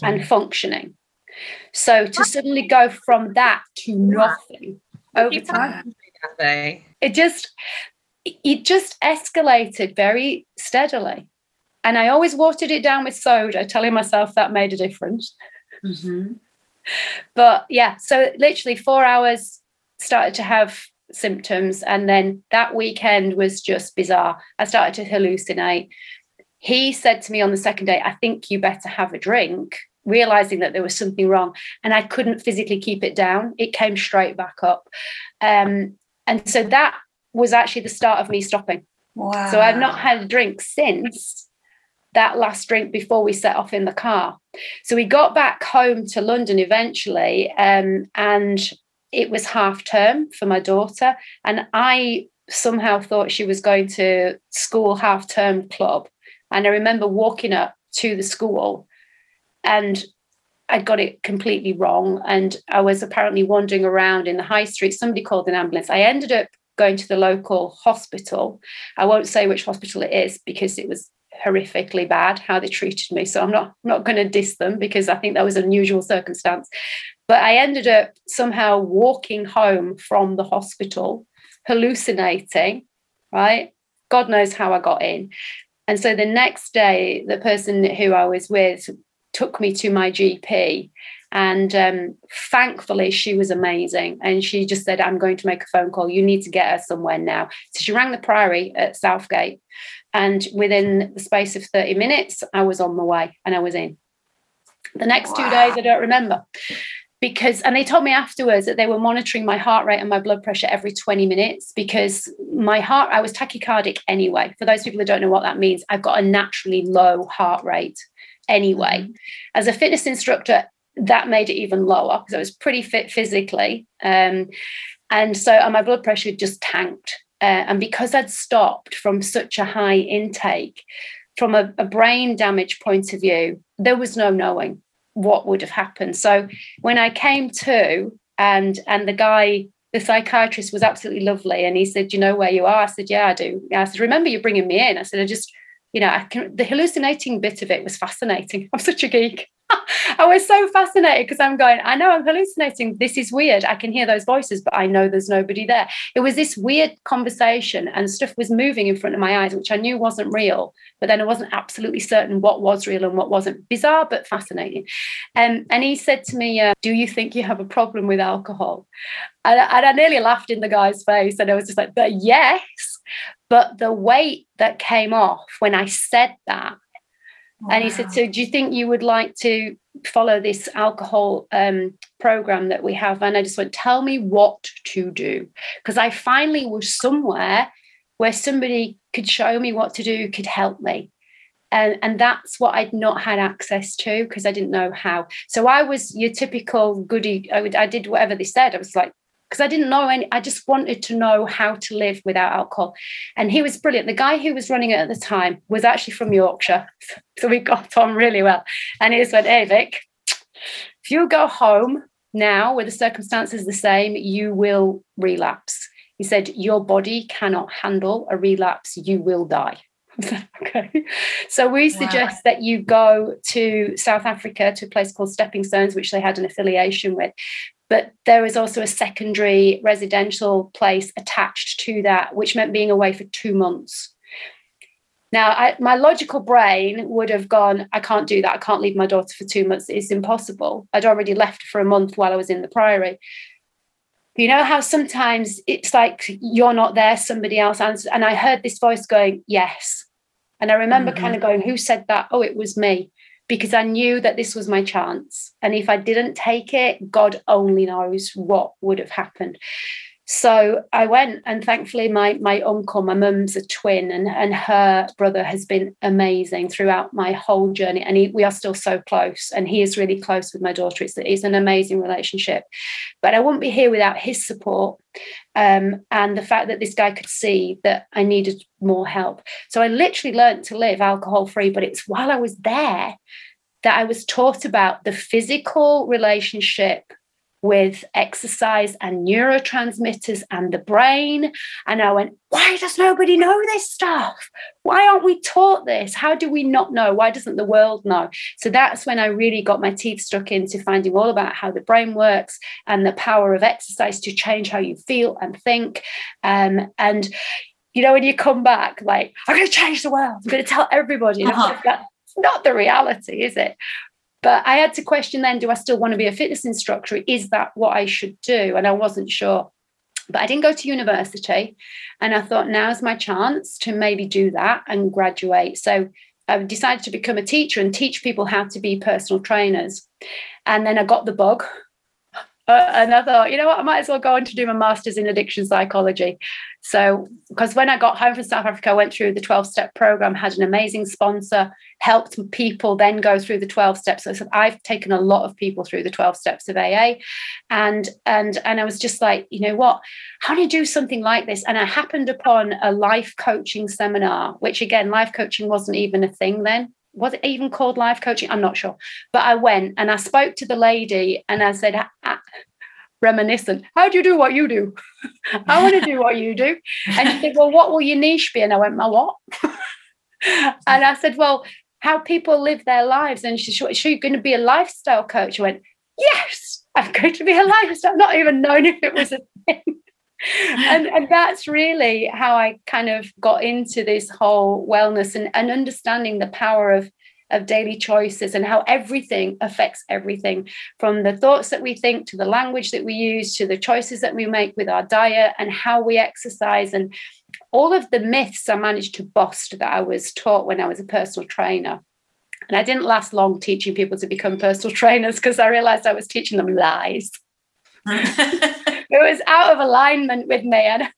and functioning. So to suddenly go from that to nothing over time, it just, it just escalated very steadily. And I always watered it down with soda, telling myself that made a difference. Mm-hmm. But yeah, so literally four hours started to have symptoms. And then that weekend was just bizarre. I started to hallucinate. He said to me on the second day, I think you better have a drink, realizing that there was something wrong. And I couldn't physically keep it down. It came straight back up. Um, and so that was actually the start of me stopping. Wow. So I've not had a drink since that last drink before we set off in the car. So we got back home to London eventually, um, and it was half term for my daughter. And I somehow thought she was going to school half term club. And I remember walking up to the school and I got it completely wrong. And I was apparently wandering around in the high street. Somebody called an ambulance. I ended up going to the local hospital. I won't say which hospital it is because it was horrifically bad how they treated me. So I'm not not going to diss them because I think that was an unusual circumstance. But I ended up somehow walking home from the hospital, hallucinating, right? God knows how I got in. And so the next day, the person who I was with took me to my GP. And um, thankfully, she was amazing. And she just said, I'm going to make a phone call. You need to get her somewhere now. So she rang the Priory at Southgate. And within the space of 30 minutes, I was on my way and I was in. The next wow. two days, I don't remember because and they told me afterwards that they were monitoring my heart rate and my blood pressure every 20 minutes because my heart i was tachycardic anyway. For those people who don't know what that means i've got a naturally low heart rate anyway. Mm-hmm. as a fitness instructor that made it even lower because i was pretty fit physically um, and so and my blood pressure just tanked uh, and because i'd stopped from such a high intake from a, a brain damage point of view there was no knowing what would have happened. So when I came to, and and the guy, the psychiatrist was absolutely lovely, and he said, "You know where you are?" I said, "Yeah, I do." I said, "Remember, you're bringing me in." I said, "I just." You know, I can, the hallucinating bit of it was fascinating. <laughs> I'm such a geek. <laughs> I was so fascinated because I'm going, I know I'm hallucinating. This is weird. I can hear those voices, but I know there's nobody there. It was this weird conversation, and stuff was moving in front of my eyes, which I knew wasn't real, but then I wasn't absolutely certain what was real and what wasn't. Bizarre, but fascinating. Um, and he said to me, uh, Do you think you have a problem with alcohol? And, and I nearly laughed in the guy's face, and I was just like, But yes. But the weight that came off when I said that and he said, So do you think you would like to follow this alcohol um, program that we have? And I just went, Tell me what to do. Because I finally was somewhere where somebody could show me what to do, could help me. And, and that's what I'd not had access to because I didn't know how. So I was your typical goody. I, would, I did whatever they said. I was like, because I didn't know any, I just wanted to know how to live without alcohol. And he was brilliant. The guy who was running it at the time was actually from Yorkshire. <laughs> So we got on really well. And he just went, Hey, Vic, if you go home now where the circumstances the same, you will relapse. He said, Your body cannot handle a relapse, you will die. <laughs> okay. So we suggest wow. that you go to South Africa to a place called Stepping Stones, which they had an affiliation with. But there was also a secondary residential place attached to that, which meant being away for two months. Now, I, my logical brain would have gone, I can't do that. I can't leave my daughter for two months. It's impossible. I'd already left for a month while I was in the priory. You know how sometimes it's like you're not there, somebody else answers. And I heard this voice going, Yes. And I remember mm-hmm. kind of going, Who said that? Oh, it was me because I knew that this was my chance. And if I didn't take it, God only knows what would have happened. So I went, and thankfully, my my uncle, my mum's a twin, and and her brother has been amazing throughout my whole journey, and he, we are still so close. And he is really close with my daughter. It's, it's an amazing relationship, but I wouldn't be here without his support, um, and the fact that this guy could see that I needed more help. So I literally learned to live alcohol free, but it's while I was there that I was taught about the physical relationship with exercise and neurotransmitters and the brain. And I went, why does nobody know this stuff? Why aren't we taught this? How do we not know? Why doesn't the world know? So that's when I really got my teeth stuck into finding all about how the brain works and the power of exercise to change how you feel and think. Um, and you know, when you come back, like, I'm going to change the world, I'm going to tell everybody. Uh-huh. <laughs> That's not the reality, is it? But I had to question then do I still want to be a fitness instructor? Is that what I should do? And I wasn't sure. But I didn't go to university. And I thought, now's my chance to maybe do that and graduate. So I decided to become a teacher and teach people how to be personal trainers. And then I got the bug uh, and I thought, you know what, I might as well go on to do my master's in addiction psychology. So, because when I got home from South Africa, I went through the 12 step program, had an amazing sponsor, helped people then go through the 12 steps. So, I've taken a lot of people through the 12 steps of AA. And, and, and I was just like, you know what, how do you do something like this? And I happened upon a life coaching seminar, which again, life coaching wasn't even a thing then was it even called life coaching? I'm not sure. But I went and I spoke to the lady and I said, reminiscent, how do you do what you do? I want to do what you do. And she said, well, what will your niche be? And I went, my what? <laughs> and I said, well, how people live their lives. And she said, you're going to be a lifestyle coach. I went, yes, I'm going to be a lifestyle, not even knowing if it was a thing and, and that's really how I kind of got into this whole wellness and, and understanding the power of of daily choices and how everything affects everything from the thoughts that we think to the language that we use to the choices that we make with our diet and how we exercise and all of the myths I managed to bust that I was taught when I was a personal trainer. And I didn't last long teaching people to become personal <laughs> trainers because I realized I was teaching them lies. <laughs> it was out of alignment with me. And I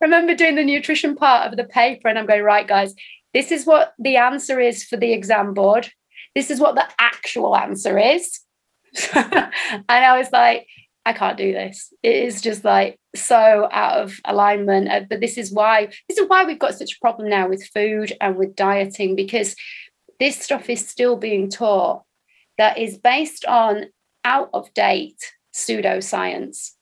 remember doing the nutrition part of the paper, and I'm going, right, guys, this is what the answer is for the exam board. This is what the actual answer is. <laughs> and I was like, I can't do this. It is just like so out of alignment. Uh, but this is why this is why we've got such a problem now with food and with dieting because this stuff is still being taught that is based on out of date pseudoscience.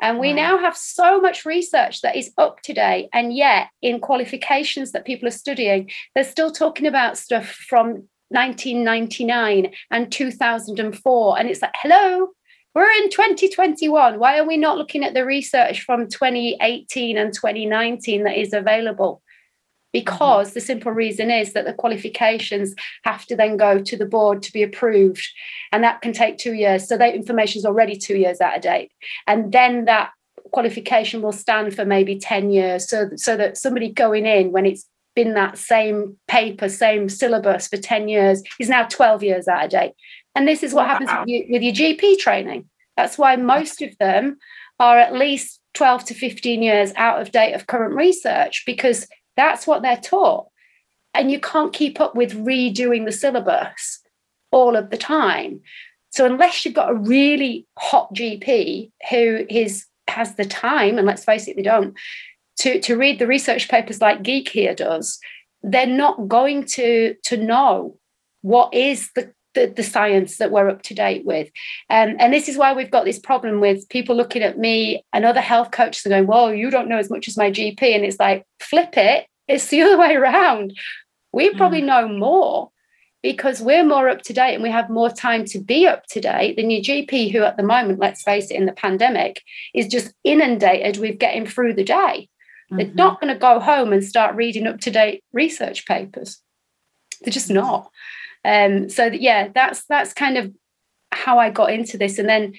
And we now have so much research that is up to date. And yet, in qualifications that people are studying, they're still talking about stuff from 1999 and 2004. And it's like, hello, we're in 2021. Why are we not looking at the research from 2018 and 2019 that is available? Mm-hmm. because the simple reason is that the qualifications have to then go to the board to be approved and that can take two years. So that information is already two years out of date. And then that qualification will stand for maybe 10 years. So, so that somebody going in when it's been that same paper same syllabus for 10 years is now 12 years out of date. And this is what happens with, you, with your gp training. That's why most of them are at least 12 to 15 years out of date of current research because that's what they're taught. And you can't keep up with redoing the syllabus all of the time. So unless you've got a really hot GP who is has the time, and let's face it, they don't, to, to read the research papers like Geek here does, they're not going to, to know what is the the, the, science that we're up to date with. Um, and this is why we've got this problem with people looking at me and other health coaches and going, Whoa, you don't know as much as my GP. And it's like, flip it. It's the <laughs> other way around. We probably mm. know more because we're more up to date and we have more time to be up to date than your GP, who at the moment, let's face it, in the pandemic, is just inundated with getting through the day. Mm-hmm. They're not going to go home and start reading up to date research papers. They're just not. Um, so yeah, that's that's kind of how I got into this. And then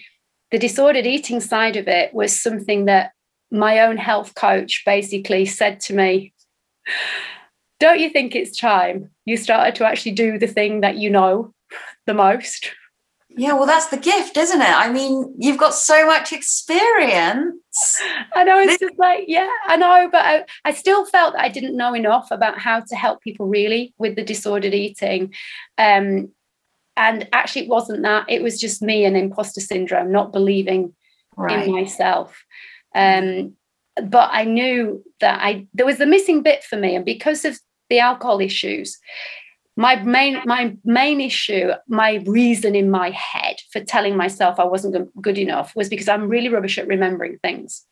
the disordered eating side of it was something that my own health coach basically said to me, Don't you think it's time you started to actually do the thing that you know the most? Yeah, well, that's the gift, isn't it? I mean, you've got so much experience. I know it's just like, yeah, I know, but I, I still felt that I didn't know enough about how to help people really with the disordered eating. Um, and actually, it wasn't that. It was just me and imposter syndrome, not believing right. in myself. Um, but I knew that I there was the missing bit for me, and because of the alcohol issues, my main my main issue my reason in my head for telling myself i wasn't good enough was because i'm really rubbish at remembering things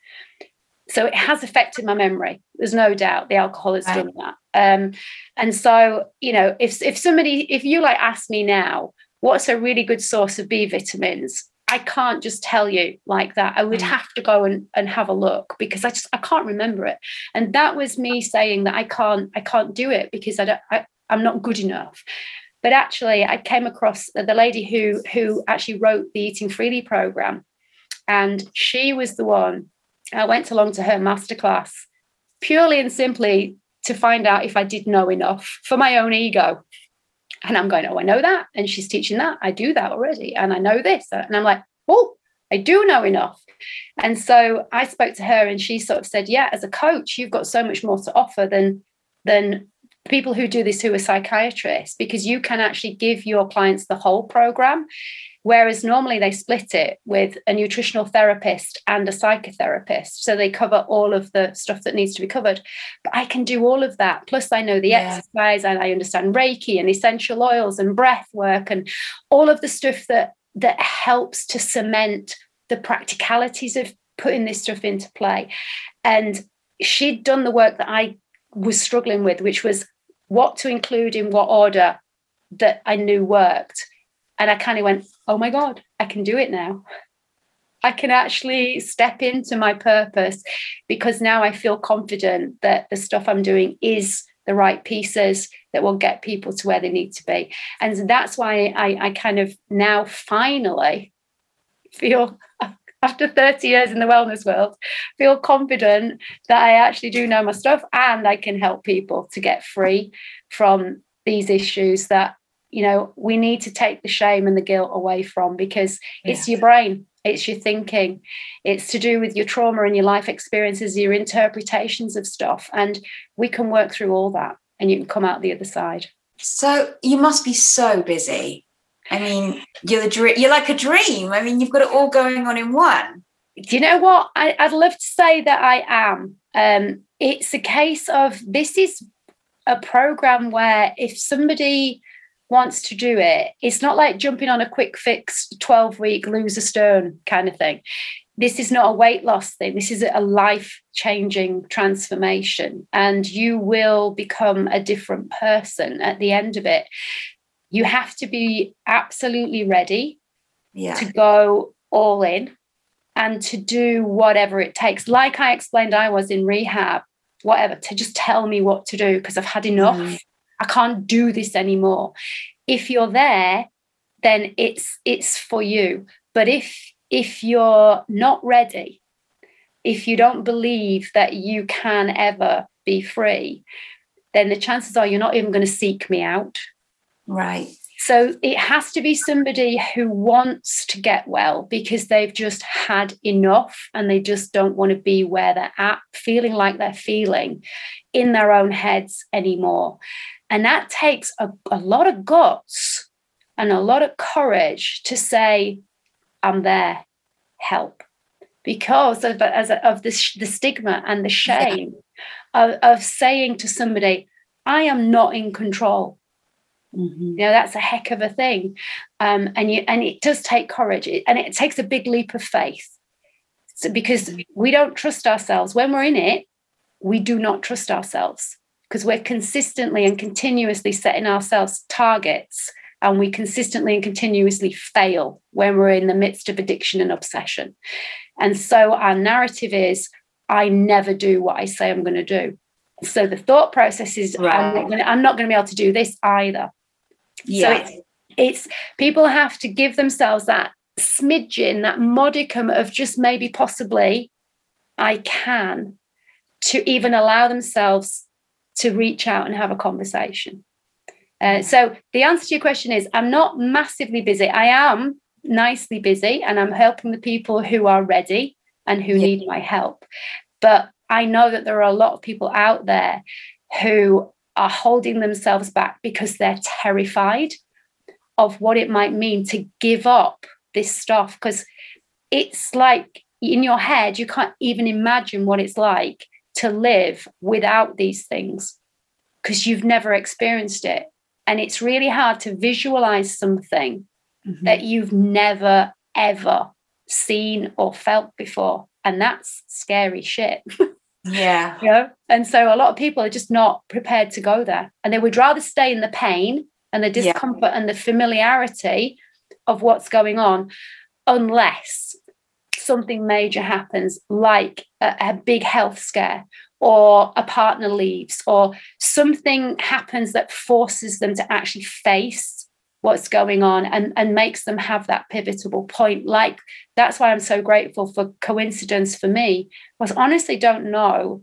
so it has affected my memory there's no doubt the alcohol has right. done that um, and so you know if if somebody if you like ask me now what's a really good source of b vitamins I can't just tell you like that. I would mm. have to go and, and have a look because I just I can't remember it. And that was me saying that I can't I can't do it because I don't I, I'm not good enough. But actually, I came across the lady who who actually wrote the Eating Freely program, and she was the one. I went along to her masterclass purely and simply to find out if I did know enough for my own ego. And I'm going, oh, I know that. And she's teaching that. I do that already. And I know this. And I'm like, oh, I do know enough. And so I spoke to her and she sort of said, yeah, as a coach, you've got so much more to offer than than people who do this who are psychiatrists because you can actually give your clients the whole program whereas normally they split it with a nutritional therapist and a psychotherapist. So they cover all of the stuff that needs to be covered. But i can do all of that. Plus i know the yeah. exercise and i understand reiki and essential oils and breath work and all of the stuff that that helps to cement the practicalities of putting this stuff into play. And she'd done the work that i was struggling with which was what to include in what order that I knew worked. And I kind of went, oh my God, I can do it now. I can actually step into my purpose because now I feel confident that the stuff I'm doing is the right pieces that will get people to where they need to be. And that's why I, I kind of now finally feel after 30 years in the wellness world, feel confident that I actually do know my stuff and I can help people to get free from these issues that, you know, we need to take the shame and the guilt away from because yeah. it's your brain, it's your thinking, it's to do with your trauma and your life experiences, your interpretations of stuff. And we can work through all that and you can come out the other side. So you must be so busy I mean, you're the dream. You're like a dream. I mean, you've got it all going on in one. Do you know what? I, would love to say that I am. Um, it's a case of this is a program where if somebody wants to do it, it's not like jumping on a quick fix, 12 week lose a stone kind of thing. This is not a weight loss thing. This is a life changing transformation, and you will become a different person at the end of it you have to be absolutely ready yeah. to go all in and to do whatever it takes. Like I explained, I was in rehab, whatever, to just tell me what to do because I've had enough. Mm. I can't do this anymore. If you're there, then it's it's for you. But if if you're not ready, if you don't believe that you can ever be free, then the chances are you're not even going to seek me out Right. So it has to be somebody who wants to get well because they've just had enough and they just don't want to be where they're at, feeling like they're feeling in their own heads anymore. And that takes a, a lot of guts and a lot of courage to say, I'm there, help. Because of, as a, of this, the stigma and the shame yeah. of, of saying to somebody, I am not in control. Mm-hmm. You know, that's a heck of a thing. Um, and you and it does take courage it, and it takes a big leap of faith. So because we don't trust ourselves. When we're in it, we do not trust ourselves because we're consistently and continuously setting ourselves targets and we consistently and continuously fail when we're in the midst of addiction and obsession. And so our narrative is I never do what I say I'm going to do. So the thought process is right. I'm not going to be able to do this either. Yeah. So it's, it's people have to give themselves that smidgen, that modicum of just maybe possibly I can to even allow themselves to reach out and have a conversation. Uh, so the answer to your question is I'm not massively busy. I am nicely busy and I'm helping the people who are ready and who yeah. need my help. But I know that there are a lot of people out there who are holding themselves back because they're terrified of what it might mean to give up this stuff. Because it's like in your head you can't even imagine what it's like to live without these things because you've never experienced it. And it's really hard to visualize something mm-hmm. that you've never ever seen or felt before. And that's scary shit <laughs> Yeah. <laughs> You know? And so a lot of people are just not prepared to go there. And they would rather stay in the pain and the discomfort yeah. and the familiarity of what's going on. unless something major happens, like a, a big health scare or a partner leaves or something happens that forces them to actually face what's going on and, and makes them have that pivotal point. Like that's why i'm so grateful for coincidence for me was honestly don't know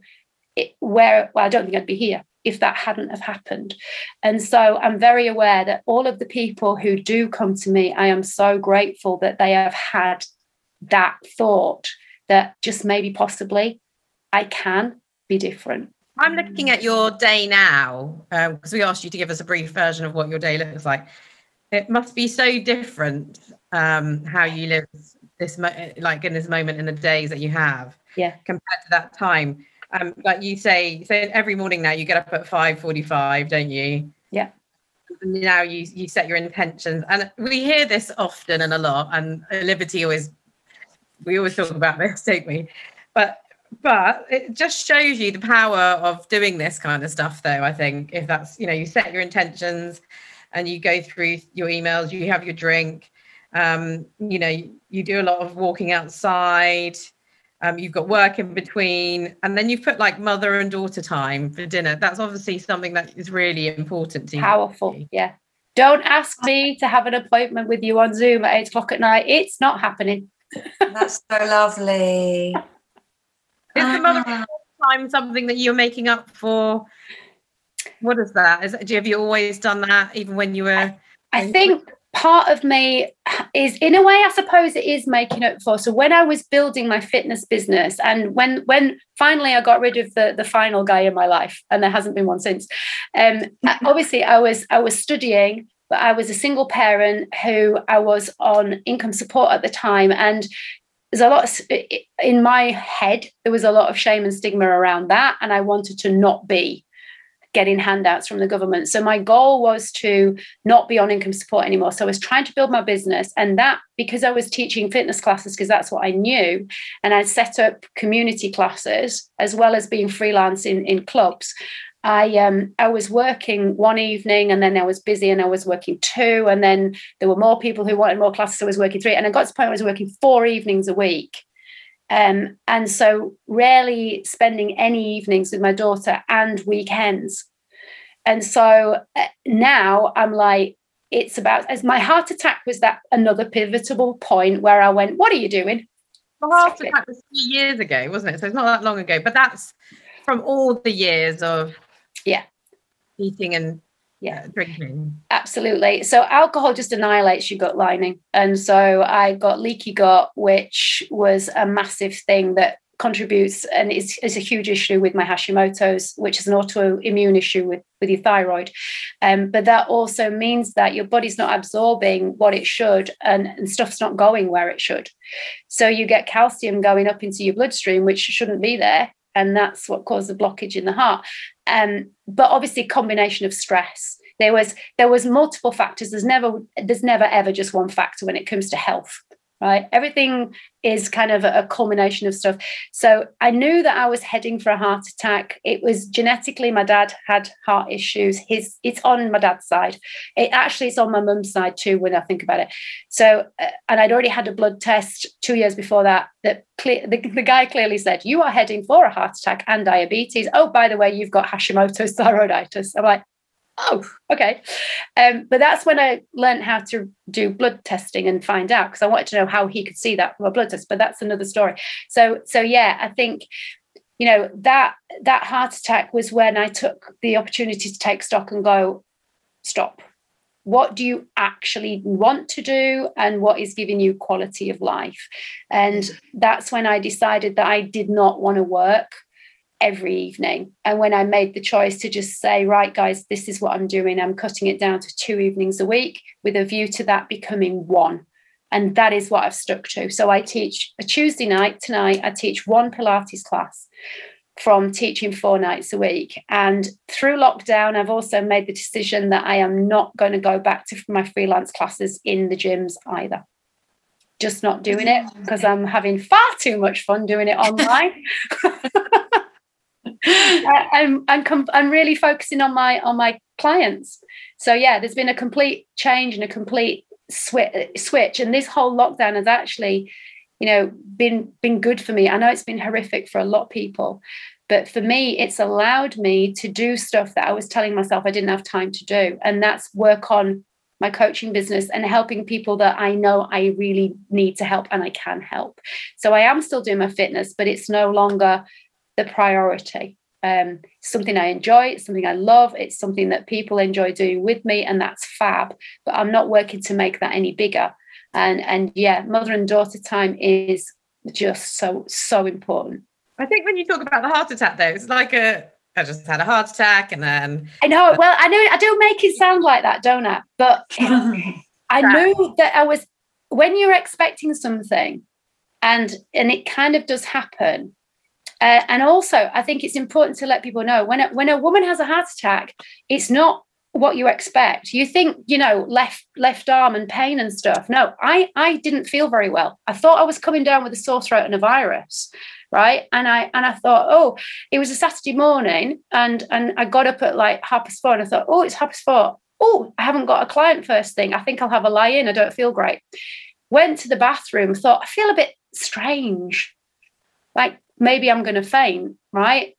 it, where well i don't think i'd be here if that hadn't have happened. And so i'm very aware that all of the people who do come to me i am so grateful that they have had that thought that just maybe possibly i can be different. I'm looking at your day now because um, we asked you to give us a brief version of what your day looks like it must be so different um, how you live this mo- like in this moment in the days that you have yeah. compared to that time. Um, like you say so every morning now you get up at 5.45 don't you? Yeah. Now you you set your intentions. And we hear this often and a lot and liberty always we always talk about this <laughs> don't we? But but it just shows you the power of doing this kind of stuff though i think if that's you know you set your intentions and you go through your emails, you have your drink, um, you know, you do a lot of walking outside. Um, you've got work in between, and then you've put like mother and daughter time for dinner. That's obviously something that is really important to you. Powerful, yeah. Don't ask me to have an appointment with you on Zoom at eight o'clock at night. It's not happening. That's so lovely. Is the mother ah. time something that you're making up for what is that? Is do have you always done that, even when you were? I think part of me is in a way i suppose it is making up for so when i was building my fitness business and when when finally i got rid of the the final guy in my life and there hasn't been one since um <laughs> obviously i was i was studying but i was a single parent who i was on income support at the time and there's a lot of, in my head there was a lot of shame and stigma around that and i wanted to not be getting handouts from the government. So my goal was to not be on income support anymore. So I was trying to build my business. And that, because I was teaching fitness classes, because that's what I knew, and I set up community classes as well as being freelance in, in clubs. I um I was working one evening and then I was busy and I was working two and then there were more people who wanted more classes so I was working three and I got to the point where I was working four evenings a week um, and so rarely spending any evenings with my daughter and weekends. And so uh, now I'm like, it's about as my heart attack was that another pivotal point where I went, What are you doing? The heart attack was three years ago, wasn't it? So it's not that long ago, but that's from all the years of yeah eating and yeah. Drinking. Absolutely. So alcohol just annihilates your gut lining. And so i got leaky gut which was a massive thing that contributes and is, is a huge issue with my hashimoto's which is an autoimmune issue with with your thyroid. Um, but that also means that your body's not absorbing what it should and, and stuff's not going where it should. So you get calcium going up into your bloodstream which shouldn't be there and that's what caused the blockage in the heart. Um, but obviously combination of stress. There was there was multiple factors. There's never there's never ever just one factor when it comes to health right? Everything is kind of a culmination of stuff. So i knew that i was heading for a heart attack. It was genetically my dad had heart issues. His it's on my dad's side. It actually it's on my mum's side too when i think about it. So uh, and i'd already had a blood test two years before that that the, the guy clearly said you are heading for a heart attack and diabetes. Oh by the way you've got hashimoto's thyroiditis. I'm like oh, okay. Um, but that's when I learned how to do blood testing and find out because I wanted to know how he could see that from a blood test. But that's another story. So, so yeah, I think you know that that heart attack was when I took the opportunity to take stock and go, stop. What do you actually want to do, and what is giving you quality of life? And that's when I decided that I did not want to work every evening. And when I made the choice to just say, right, guys, this is what I'm doing, I'm cutting it down to two evenings a week with a view to that becoming one. And that is what I've stuck to. So I teach a Tuesday night tonight, I teach one Pilates class from teaching four nights a week. And through lockdown, I've also made the decision that I am not going to go back to my freelance classes in the gyms either. Just not doing it mm-hmm. because I'm having far too much fun doing it <laughs> online. <laughs> I'm I'm com- I'm really focusing on my on my clients. So yeah, there's been a complete change and a complete switch. And this whole lockdown has actually, you know, been been good for me. I know it's been horrific for a lot of people, but for me, it's allowed me to do stuff that I was telling myself I didn't have time to do, and that's work on my coaching business and helping people that I know I really need to help and I can help. So I am still doing my fitness, but it's no longer the priority. Um, something I enjoy, it's something I love, it's something that people enjoy doing with me, and that's fab. But I'm not working to make that any bigger. And and yeah, mother and daughter time is just so so important. I think when you talk about the heart attack, though, it's like a I just had a heart attack, and then I know. Well, I know I don't make it sound like that, don't I? But <laughs> I knew that I was when you're expecting something, and and it kind of does happen uh, and also, I think it's important to let people know when a, when a woman has a heart attack, it's not what you expect. You think, you know, left left arm and pain and stuff. No, I I didn't feel very well. I thought I was coming down with a sore throat and a virus, right? And I and I thought, oh, it was a Saturday morning, and and I got up at like half past four, and I thought, oh, it's half past four. Oh, I haven't got a client first thing. I think I'll have a lie in. I don't feel great. Went to the bathroom, thought I feel a bit strange. Like maybe I'm going to faint, right?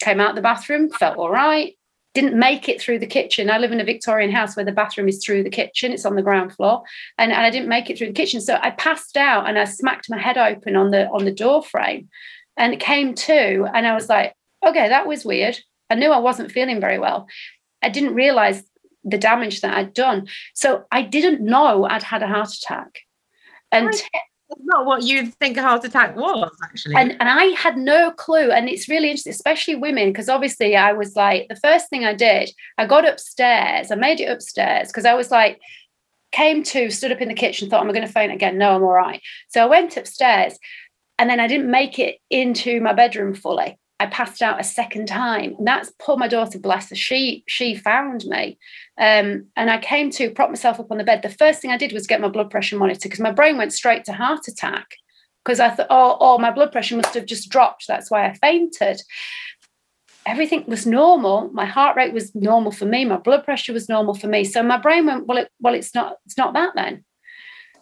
Came out the bathroom, felt all right. Didn't make it through the kitchen. I live in a Victorian house where the bathroom is through the kitchen. It's on the ground floor, and, and I didn't make it through the kitchen. So I passed out and I smacked my head open on the on the door frame, and it came to, and I was like, okay, that was weird. I knew I wasn't feeling very well. I didn't realize the damage that I'd done. So I didn't know I'd had a heart attack. And not what you'd think a heart attack was actually. And, and i had no clue. And it's really interesting especially women because obviously i was like the first thing i did i got upstairs i made it upstairs because i was like came to stood up in the kitchen thought i'm going to faint again? No i'm all right. So i went upstairs and then i didn't make it into my bedroom fully I passed out a second time. And that's poor my daughter, bless her. She she found me. Um, and I came to prop myself up on the bed. The first thing I did was get my blood pressure monitor because my brain went straight to heart attack. Because I thought, oh, oh, my blood pressure must have just dropped. That's why I fainted. Everything was normal. My heart rate was normal for me. My blood pressure was normal for me. So my brain went, well, it, well, it's not, it's not that then.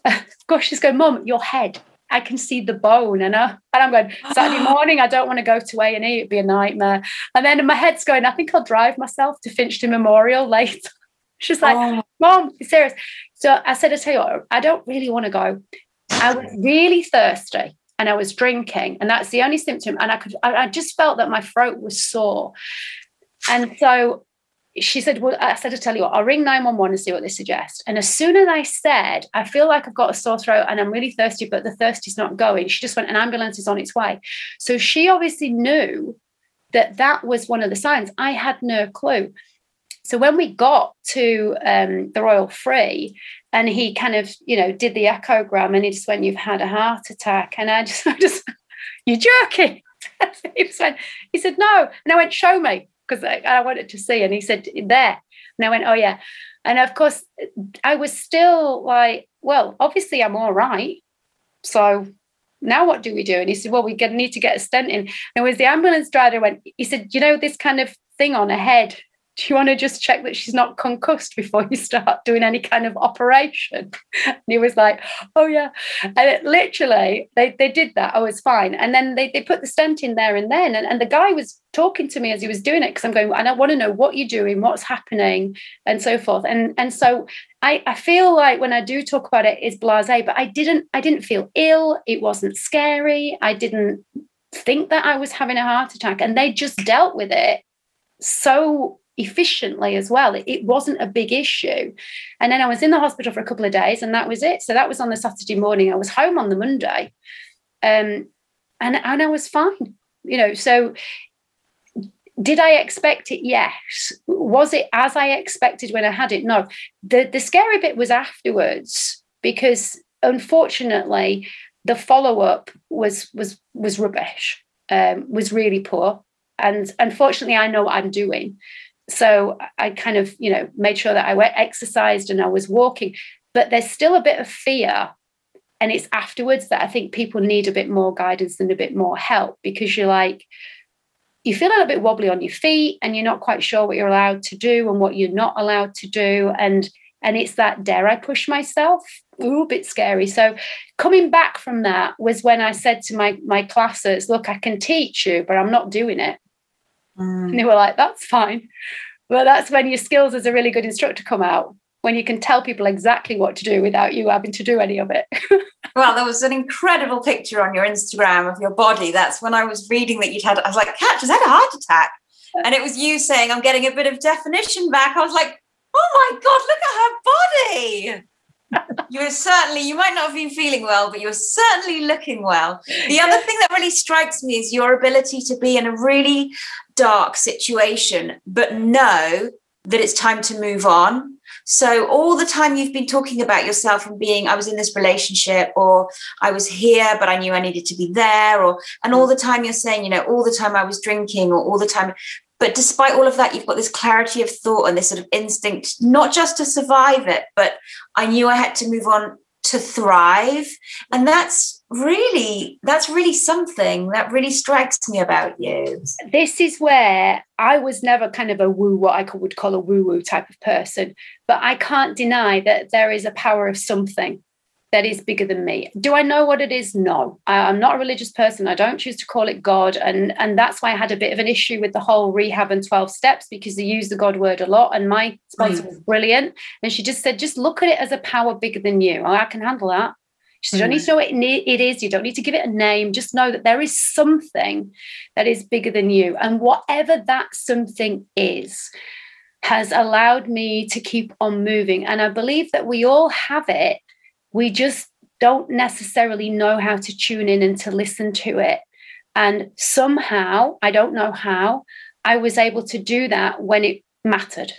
<laughs> course, she's going, Mom, your head. I can see the bone, and, I, and I'm going Saturday <gasps> morning. I don't want to go to A and E; it'd be a nightmare. And then my head's going. I think I'll drive myself to Finchley Memorial <laughs> late. She's like, oh. "Mom, serious?" So I said, "I tell you what, I don't really want to go. I was really thirsty." And I was drinking, and that's the only symptom. And I could, I, I just felt that my throat was sore. And so she said, Well, I said, to tell you what, I'll ring 911 and see what they suggest. And as soon as I said, I feel like I've got a sore throat and I'm really thirsty, but the thirst is not going, she just went, An ambulance is on its way. So she obviously knew that that was one of the signs. I had no clue. So when we got to um, the Royal Free, and he kind of, you know, did the echogram, and he just went, "You've had a heart attack," and I just, <laughs> I just, you're joking. <laughs> he, went, he said, "No," and I went, "Show me." Because I, I wanted to see. And he said, there. And I went, oh, yeah. And of course, I was still like, well, obviously I'm all right. So now what do we do? And he said, well, we need to get a stent in. And was the ambulance driver went, he said, you know, this kind of thing on her head do you want to just check that she's not concussed before you start doing any kind of operation? And he was like, oh, yeah. And it literally, they, they did that. Oh, it's fine. And then they, they put the stent in there and then. And, and the guy was talking to me as he was doing it because I'm going, and I want to know what you're doing, what's happening, and so forth. And, and so I, I feel like when I do talk about it, it's blase, but I didn't, I didn't feel ill. It wasn't scary. I didn't think that I was having a heart attack. And they just dealt with it so efficiently as well. It, it, wasn't a big issue. And then I was in the hospital for a couple of days, and that was it. So that was on the Saturday morning. I was home on the Monday, um, and and I was fine. You know, so did I expect it? Yes. Was it as I expected when I had it? No. The the scary bit was afterwards because unfortunately the follow up was was was rubbish. Um, was really poor and unfortunately i know what i'm doing so I kind of, you know, made sure that I went exercised and I was walking. But there's still a bit of fear. And it's afterwards that I think people need a bit more guidance and a bit more help because you're like, you feel a little bit wobbly on your feet and you're not quite sure what you're allowed to do and what you're not allowed to do. And And it's that dare I push myself? Ooh, a bit scary. So coming back from that was when I said to my my classes, look, I can teach you, but I'm not doing it. Mm. And they were like, that's fine. Well, that's when your skills as a really good instructor come out when you can tell people exactly what to do without you having to do any of it. <laughs> well, there was an incredible picture on your Instagram of your body. That's when I was reading that you'd had, I was like, Kat has had a heart attack. And it was you saying, I'm getting a bit of definition back. I was like, oh my God, look at her body. you were certainly, you might not have been feeling well, but you were certainly looking well. The other thing that really strikes me is your ability to be in a really dark situation, but know that it's time to move on so all the time you've been talking about yourself and being, I was in this relationship or I was here, but I knew I needed to be there, or and all the time you're saying, you know, all the time I was drinking or all the time. But despite all of that, you've got this clarity of thought and this sort of instinct, not just to survive it, but I knew I had to move on to thrive. And that's really? That's really something that really strikes me about you. This is where i was never kind of a woo what i would call a woo woo type of person but i can't deny that there is a power of something that is bigger than me. Do i know what it is? No. I'm not a religious person. I don't choose to call it god and and that's why i had a bit of an issue with the whole rehab and 12 steps because they use the god word a lot and my sponsor mm. was brilliant. And she just said just look at it as a power bigger than you. I can handle that she said, you don't need mm. to know what it is. You don't need to give it a name. Just know that there is something that is bigger than you. And whatever that something is, has allowed me to keep on moving. And I believe that we all have it. We just don't necessarily know how to tune in and to listen to it. And somehow, I don't know how, I was able to do that when it mattered.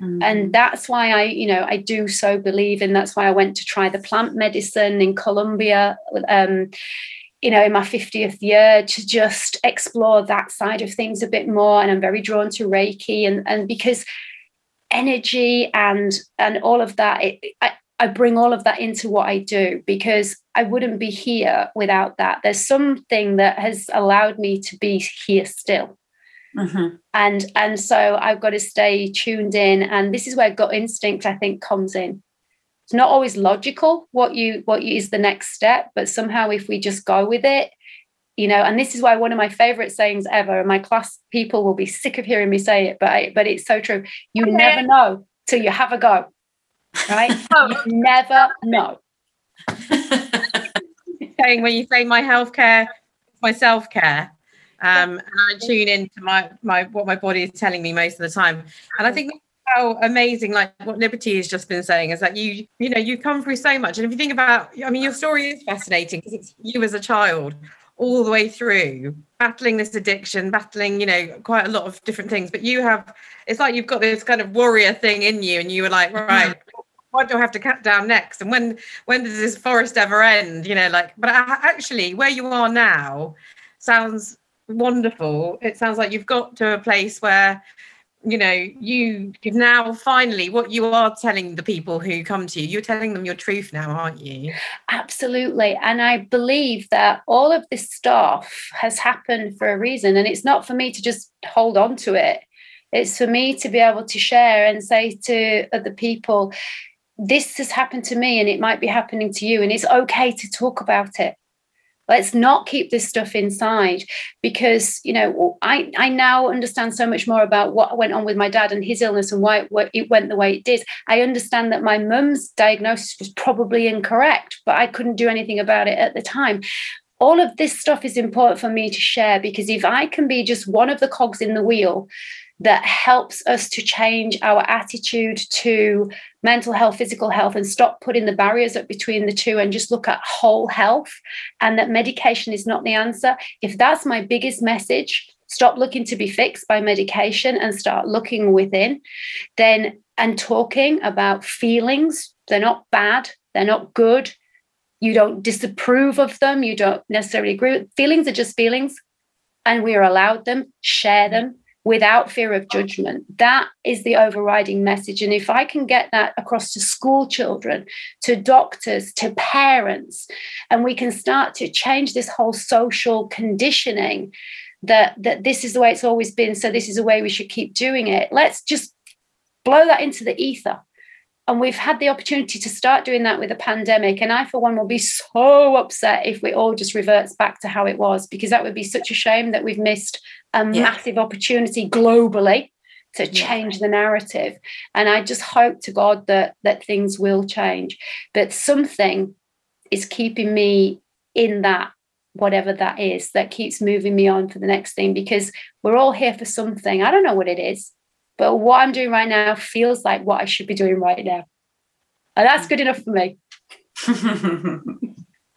Mm-hmm. And that's why I, you know, I do so believe, and that's why I went to try the plant medicine in Colombia, um, you know, in my 50th year to just explore that side of things a bit more. And I'm very drawn to Reiki, and and because energy and and all of that, it, I, I bring all of that into what I do because I wouldn't be here without that. There's something that has allowed me to be here still. Mm-hmm. And and so I've got to stay tuned in. And this is where gut instinct, I think, comes in. It's not always logical what you what you, is the next step, but somehow if we just go with it, you know, and this is why one of my favorite sayings ever, and my class people will be sick of hearing me say it, but I, but it's so true. You okay. never know till you have a go. Right? <laughs> you never know. <laughs> saying when you say my healthcare, my self-care, um, and I tune into my my what my body is telling me most of the time. And I think how amazing, like what Liberty has just been saying, is that you you know you come through so much. And if you think about, I mean, your story is fascinating because it's you as a child all the way through battling this addiction battling you know quite a lot of different things but you have it's like you've got this kind of warrior thing in you and you were like right what do I have to cut down next? And when when does this forest ever end? You know, like, but actually, where you are now sounds wonderful. It sounds like you've got to a place where you know you now finally what you are telling the people who come to you you're telling them your truth now aren't you? Absolutely. And i believe that all of this stuff has happened for a reason and it's not for me to just hold on to it. It's for me to be able to share and say to other people this has happened to me and it might be happening to you and it's okay to talk about it let's not keep this stuff inside because you know i i now understand so much more about what went on with my dad and his illness and why it went the way it did. I understand that my mum's diagnosis was probably incorrect but i couldn't do anything about it at the time. All of this stuff is important for me to share because if i can be just one of the cogs in the wheel that helps us to change our attitude to mental health, physical health, and stop putting the barriers up between the two and just look at whole health and that medication is not the answer. If that's my biggest message, stop looking to be fixed by medication and start looking within, then and talking about feelings. They're not bad, they're not good. You don't disapprove of them, you don't necessarily agree. Feelings are just feelings, and we are allowed them, share them without fear of judgment. That is the overriding message. And if I can get that across to school children, to doctors, to parents, and we can start to change this whole social conditioning that, that this is the way it's always been, so this is the way we should keep doing it. Let's just blow that into the ether and we've had the opportunity to start doing that with a pandemic. And I, for one, will be so upset if we all just reverts back to how it was, because that would be such a shame that we've missed a yeah. massive opportunity globally to change yeah. the narrative. And I just hope to God that that things will change. But something is keeping me in that whatever that is that keeps moving me on for the next thing because we're all here for something. I don't know what it is. But what I'm doing right now feels like what I should be doing right now. And that's good enough for me. <laughs>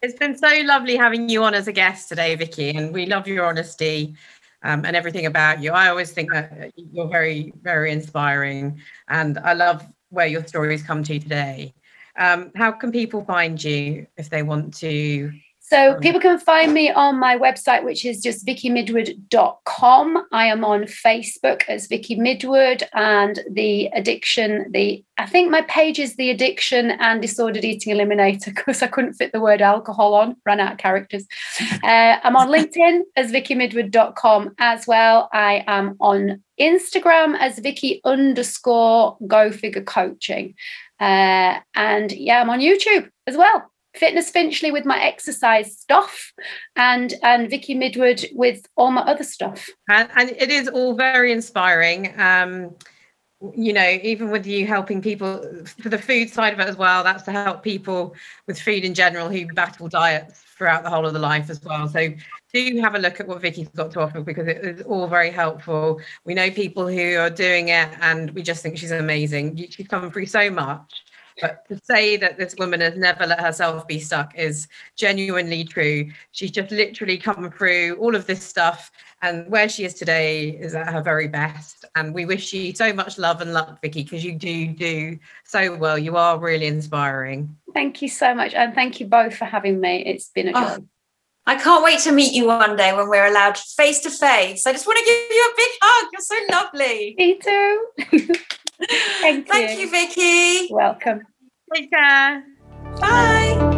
it's been so lovely having you on as a guest today, Vicky, and we love your honesty um, and everything about you. I always think that you're very, very inspiring, and I love where your stories come to today. Um, how can people find you if they want to so people can find me on my website, which is just vickymidwood.com. I am on Facebook as Vicky Midwood and the addiction, the I think my page is the addiction and disordered eating eliminator because I couldn't fit the word alcohol on, ran out of characters. <laughs> Uh, I'm on LinkedIn as vickymidwood.com as well. I am on Instagram as Vicky underscore go figure coaching. Uh, and yeah, I'm on YouTube as well. Fitness Finchley with my exercise stuff, and and Vicky Midwood with all my other stuff. And, and it is all very inspiring. Um, you know, even with you helping people for the food side of it as well, that's to help people with food in general who battle diets throughout the whole of the life as well. So do have a look at what Vicky's got to offer because it is all very helpful. We know people who are doing it and we just think she's amazing. She's come through so much but to say that this woman has never let herself be stuck is genuinely true. She's just literally come through all of this stuff, and where she is today is at her very best. And we wish you so much love and luck, Vicky, because you do do so well. You are really inspiring. Thank you so much, and thank you both for having me. It's been a oh, joy. Oh, I can't wait to meet you one day when we're allowed face to face. I just want to give you a big hug. You're so lovely. Me too. <laughs> Thank, Thank you. you, Vicky. Welcome. Take care. Bye.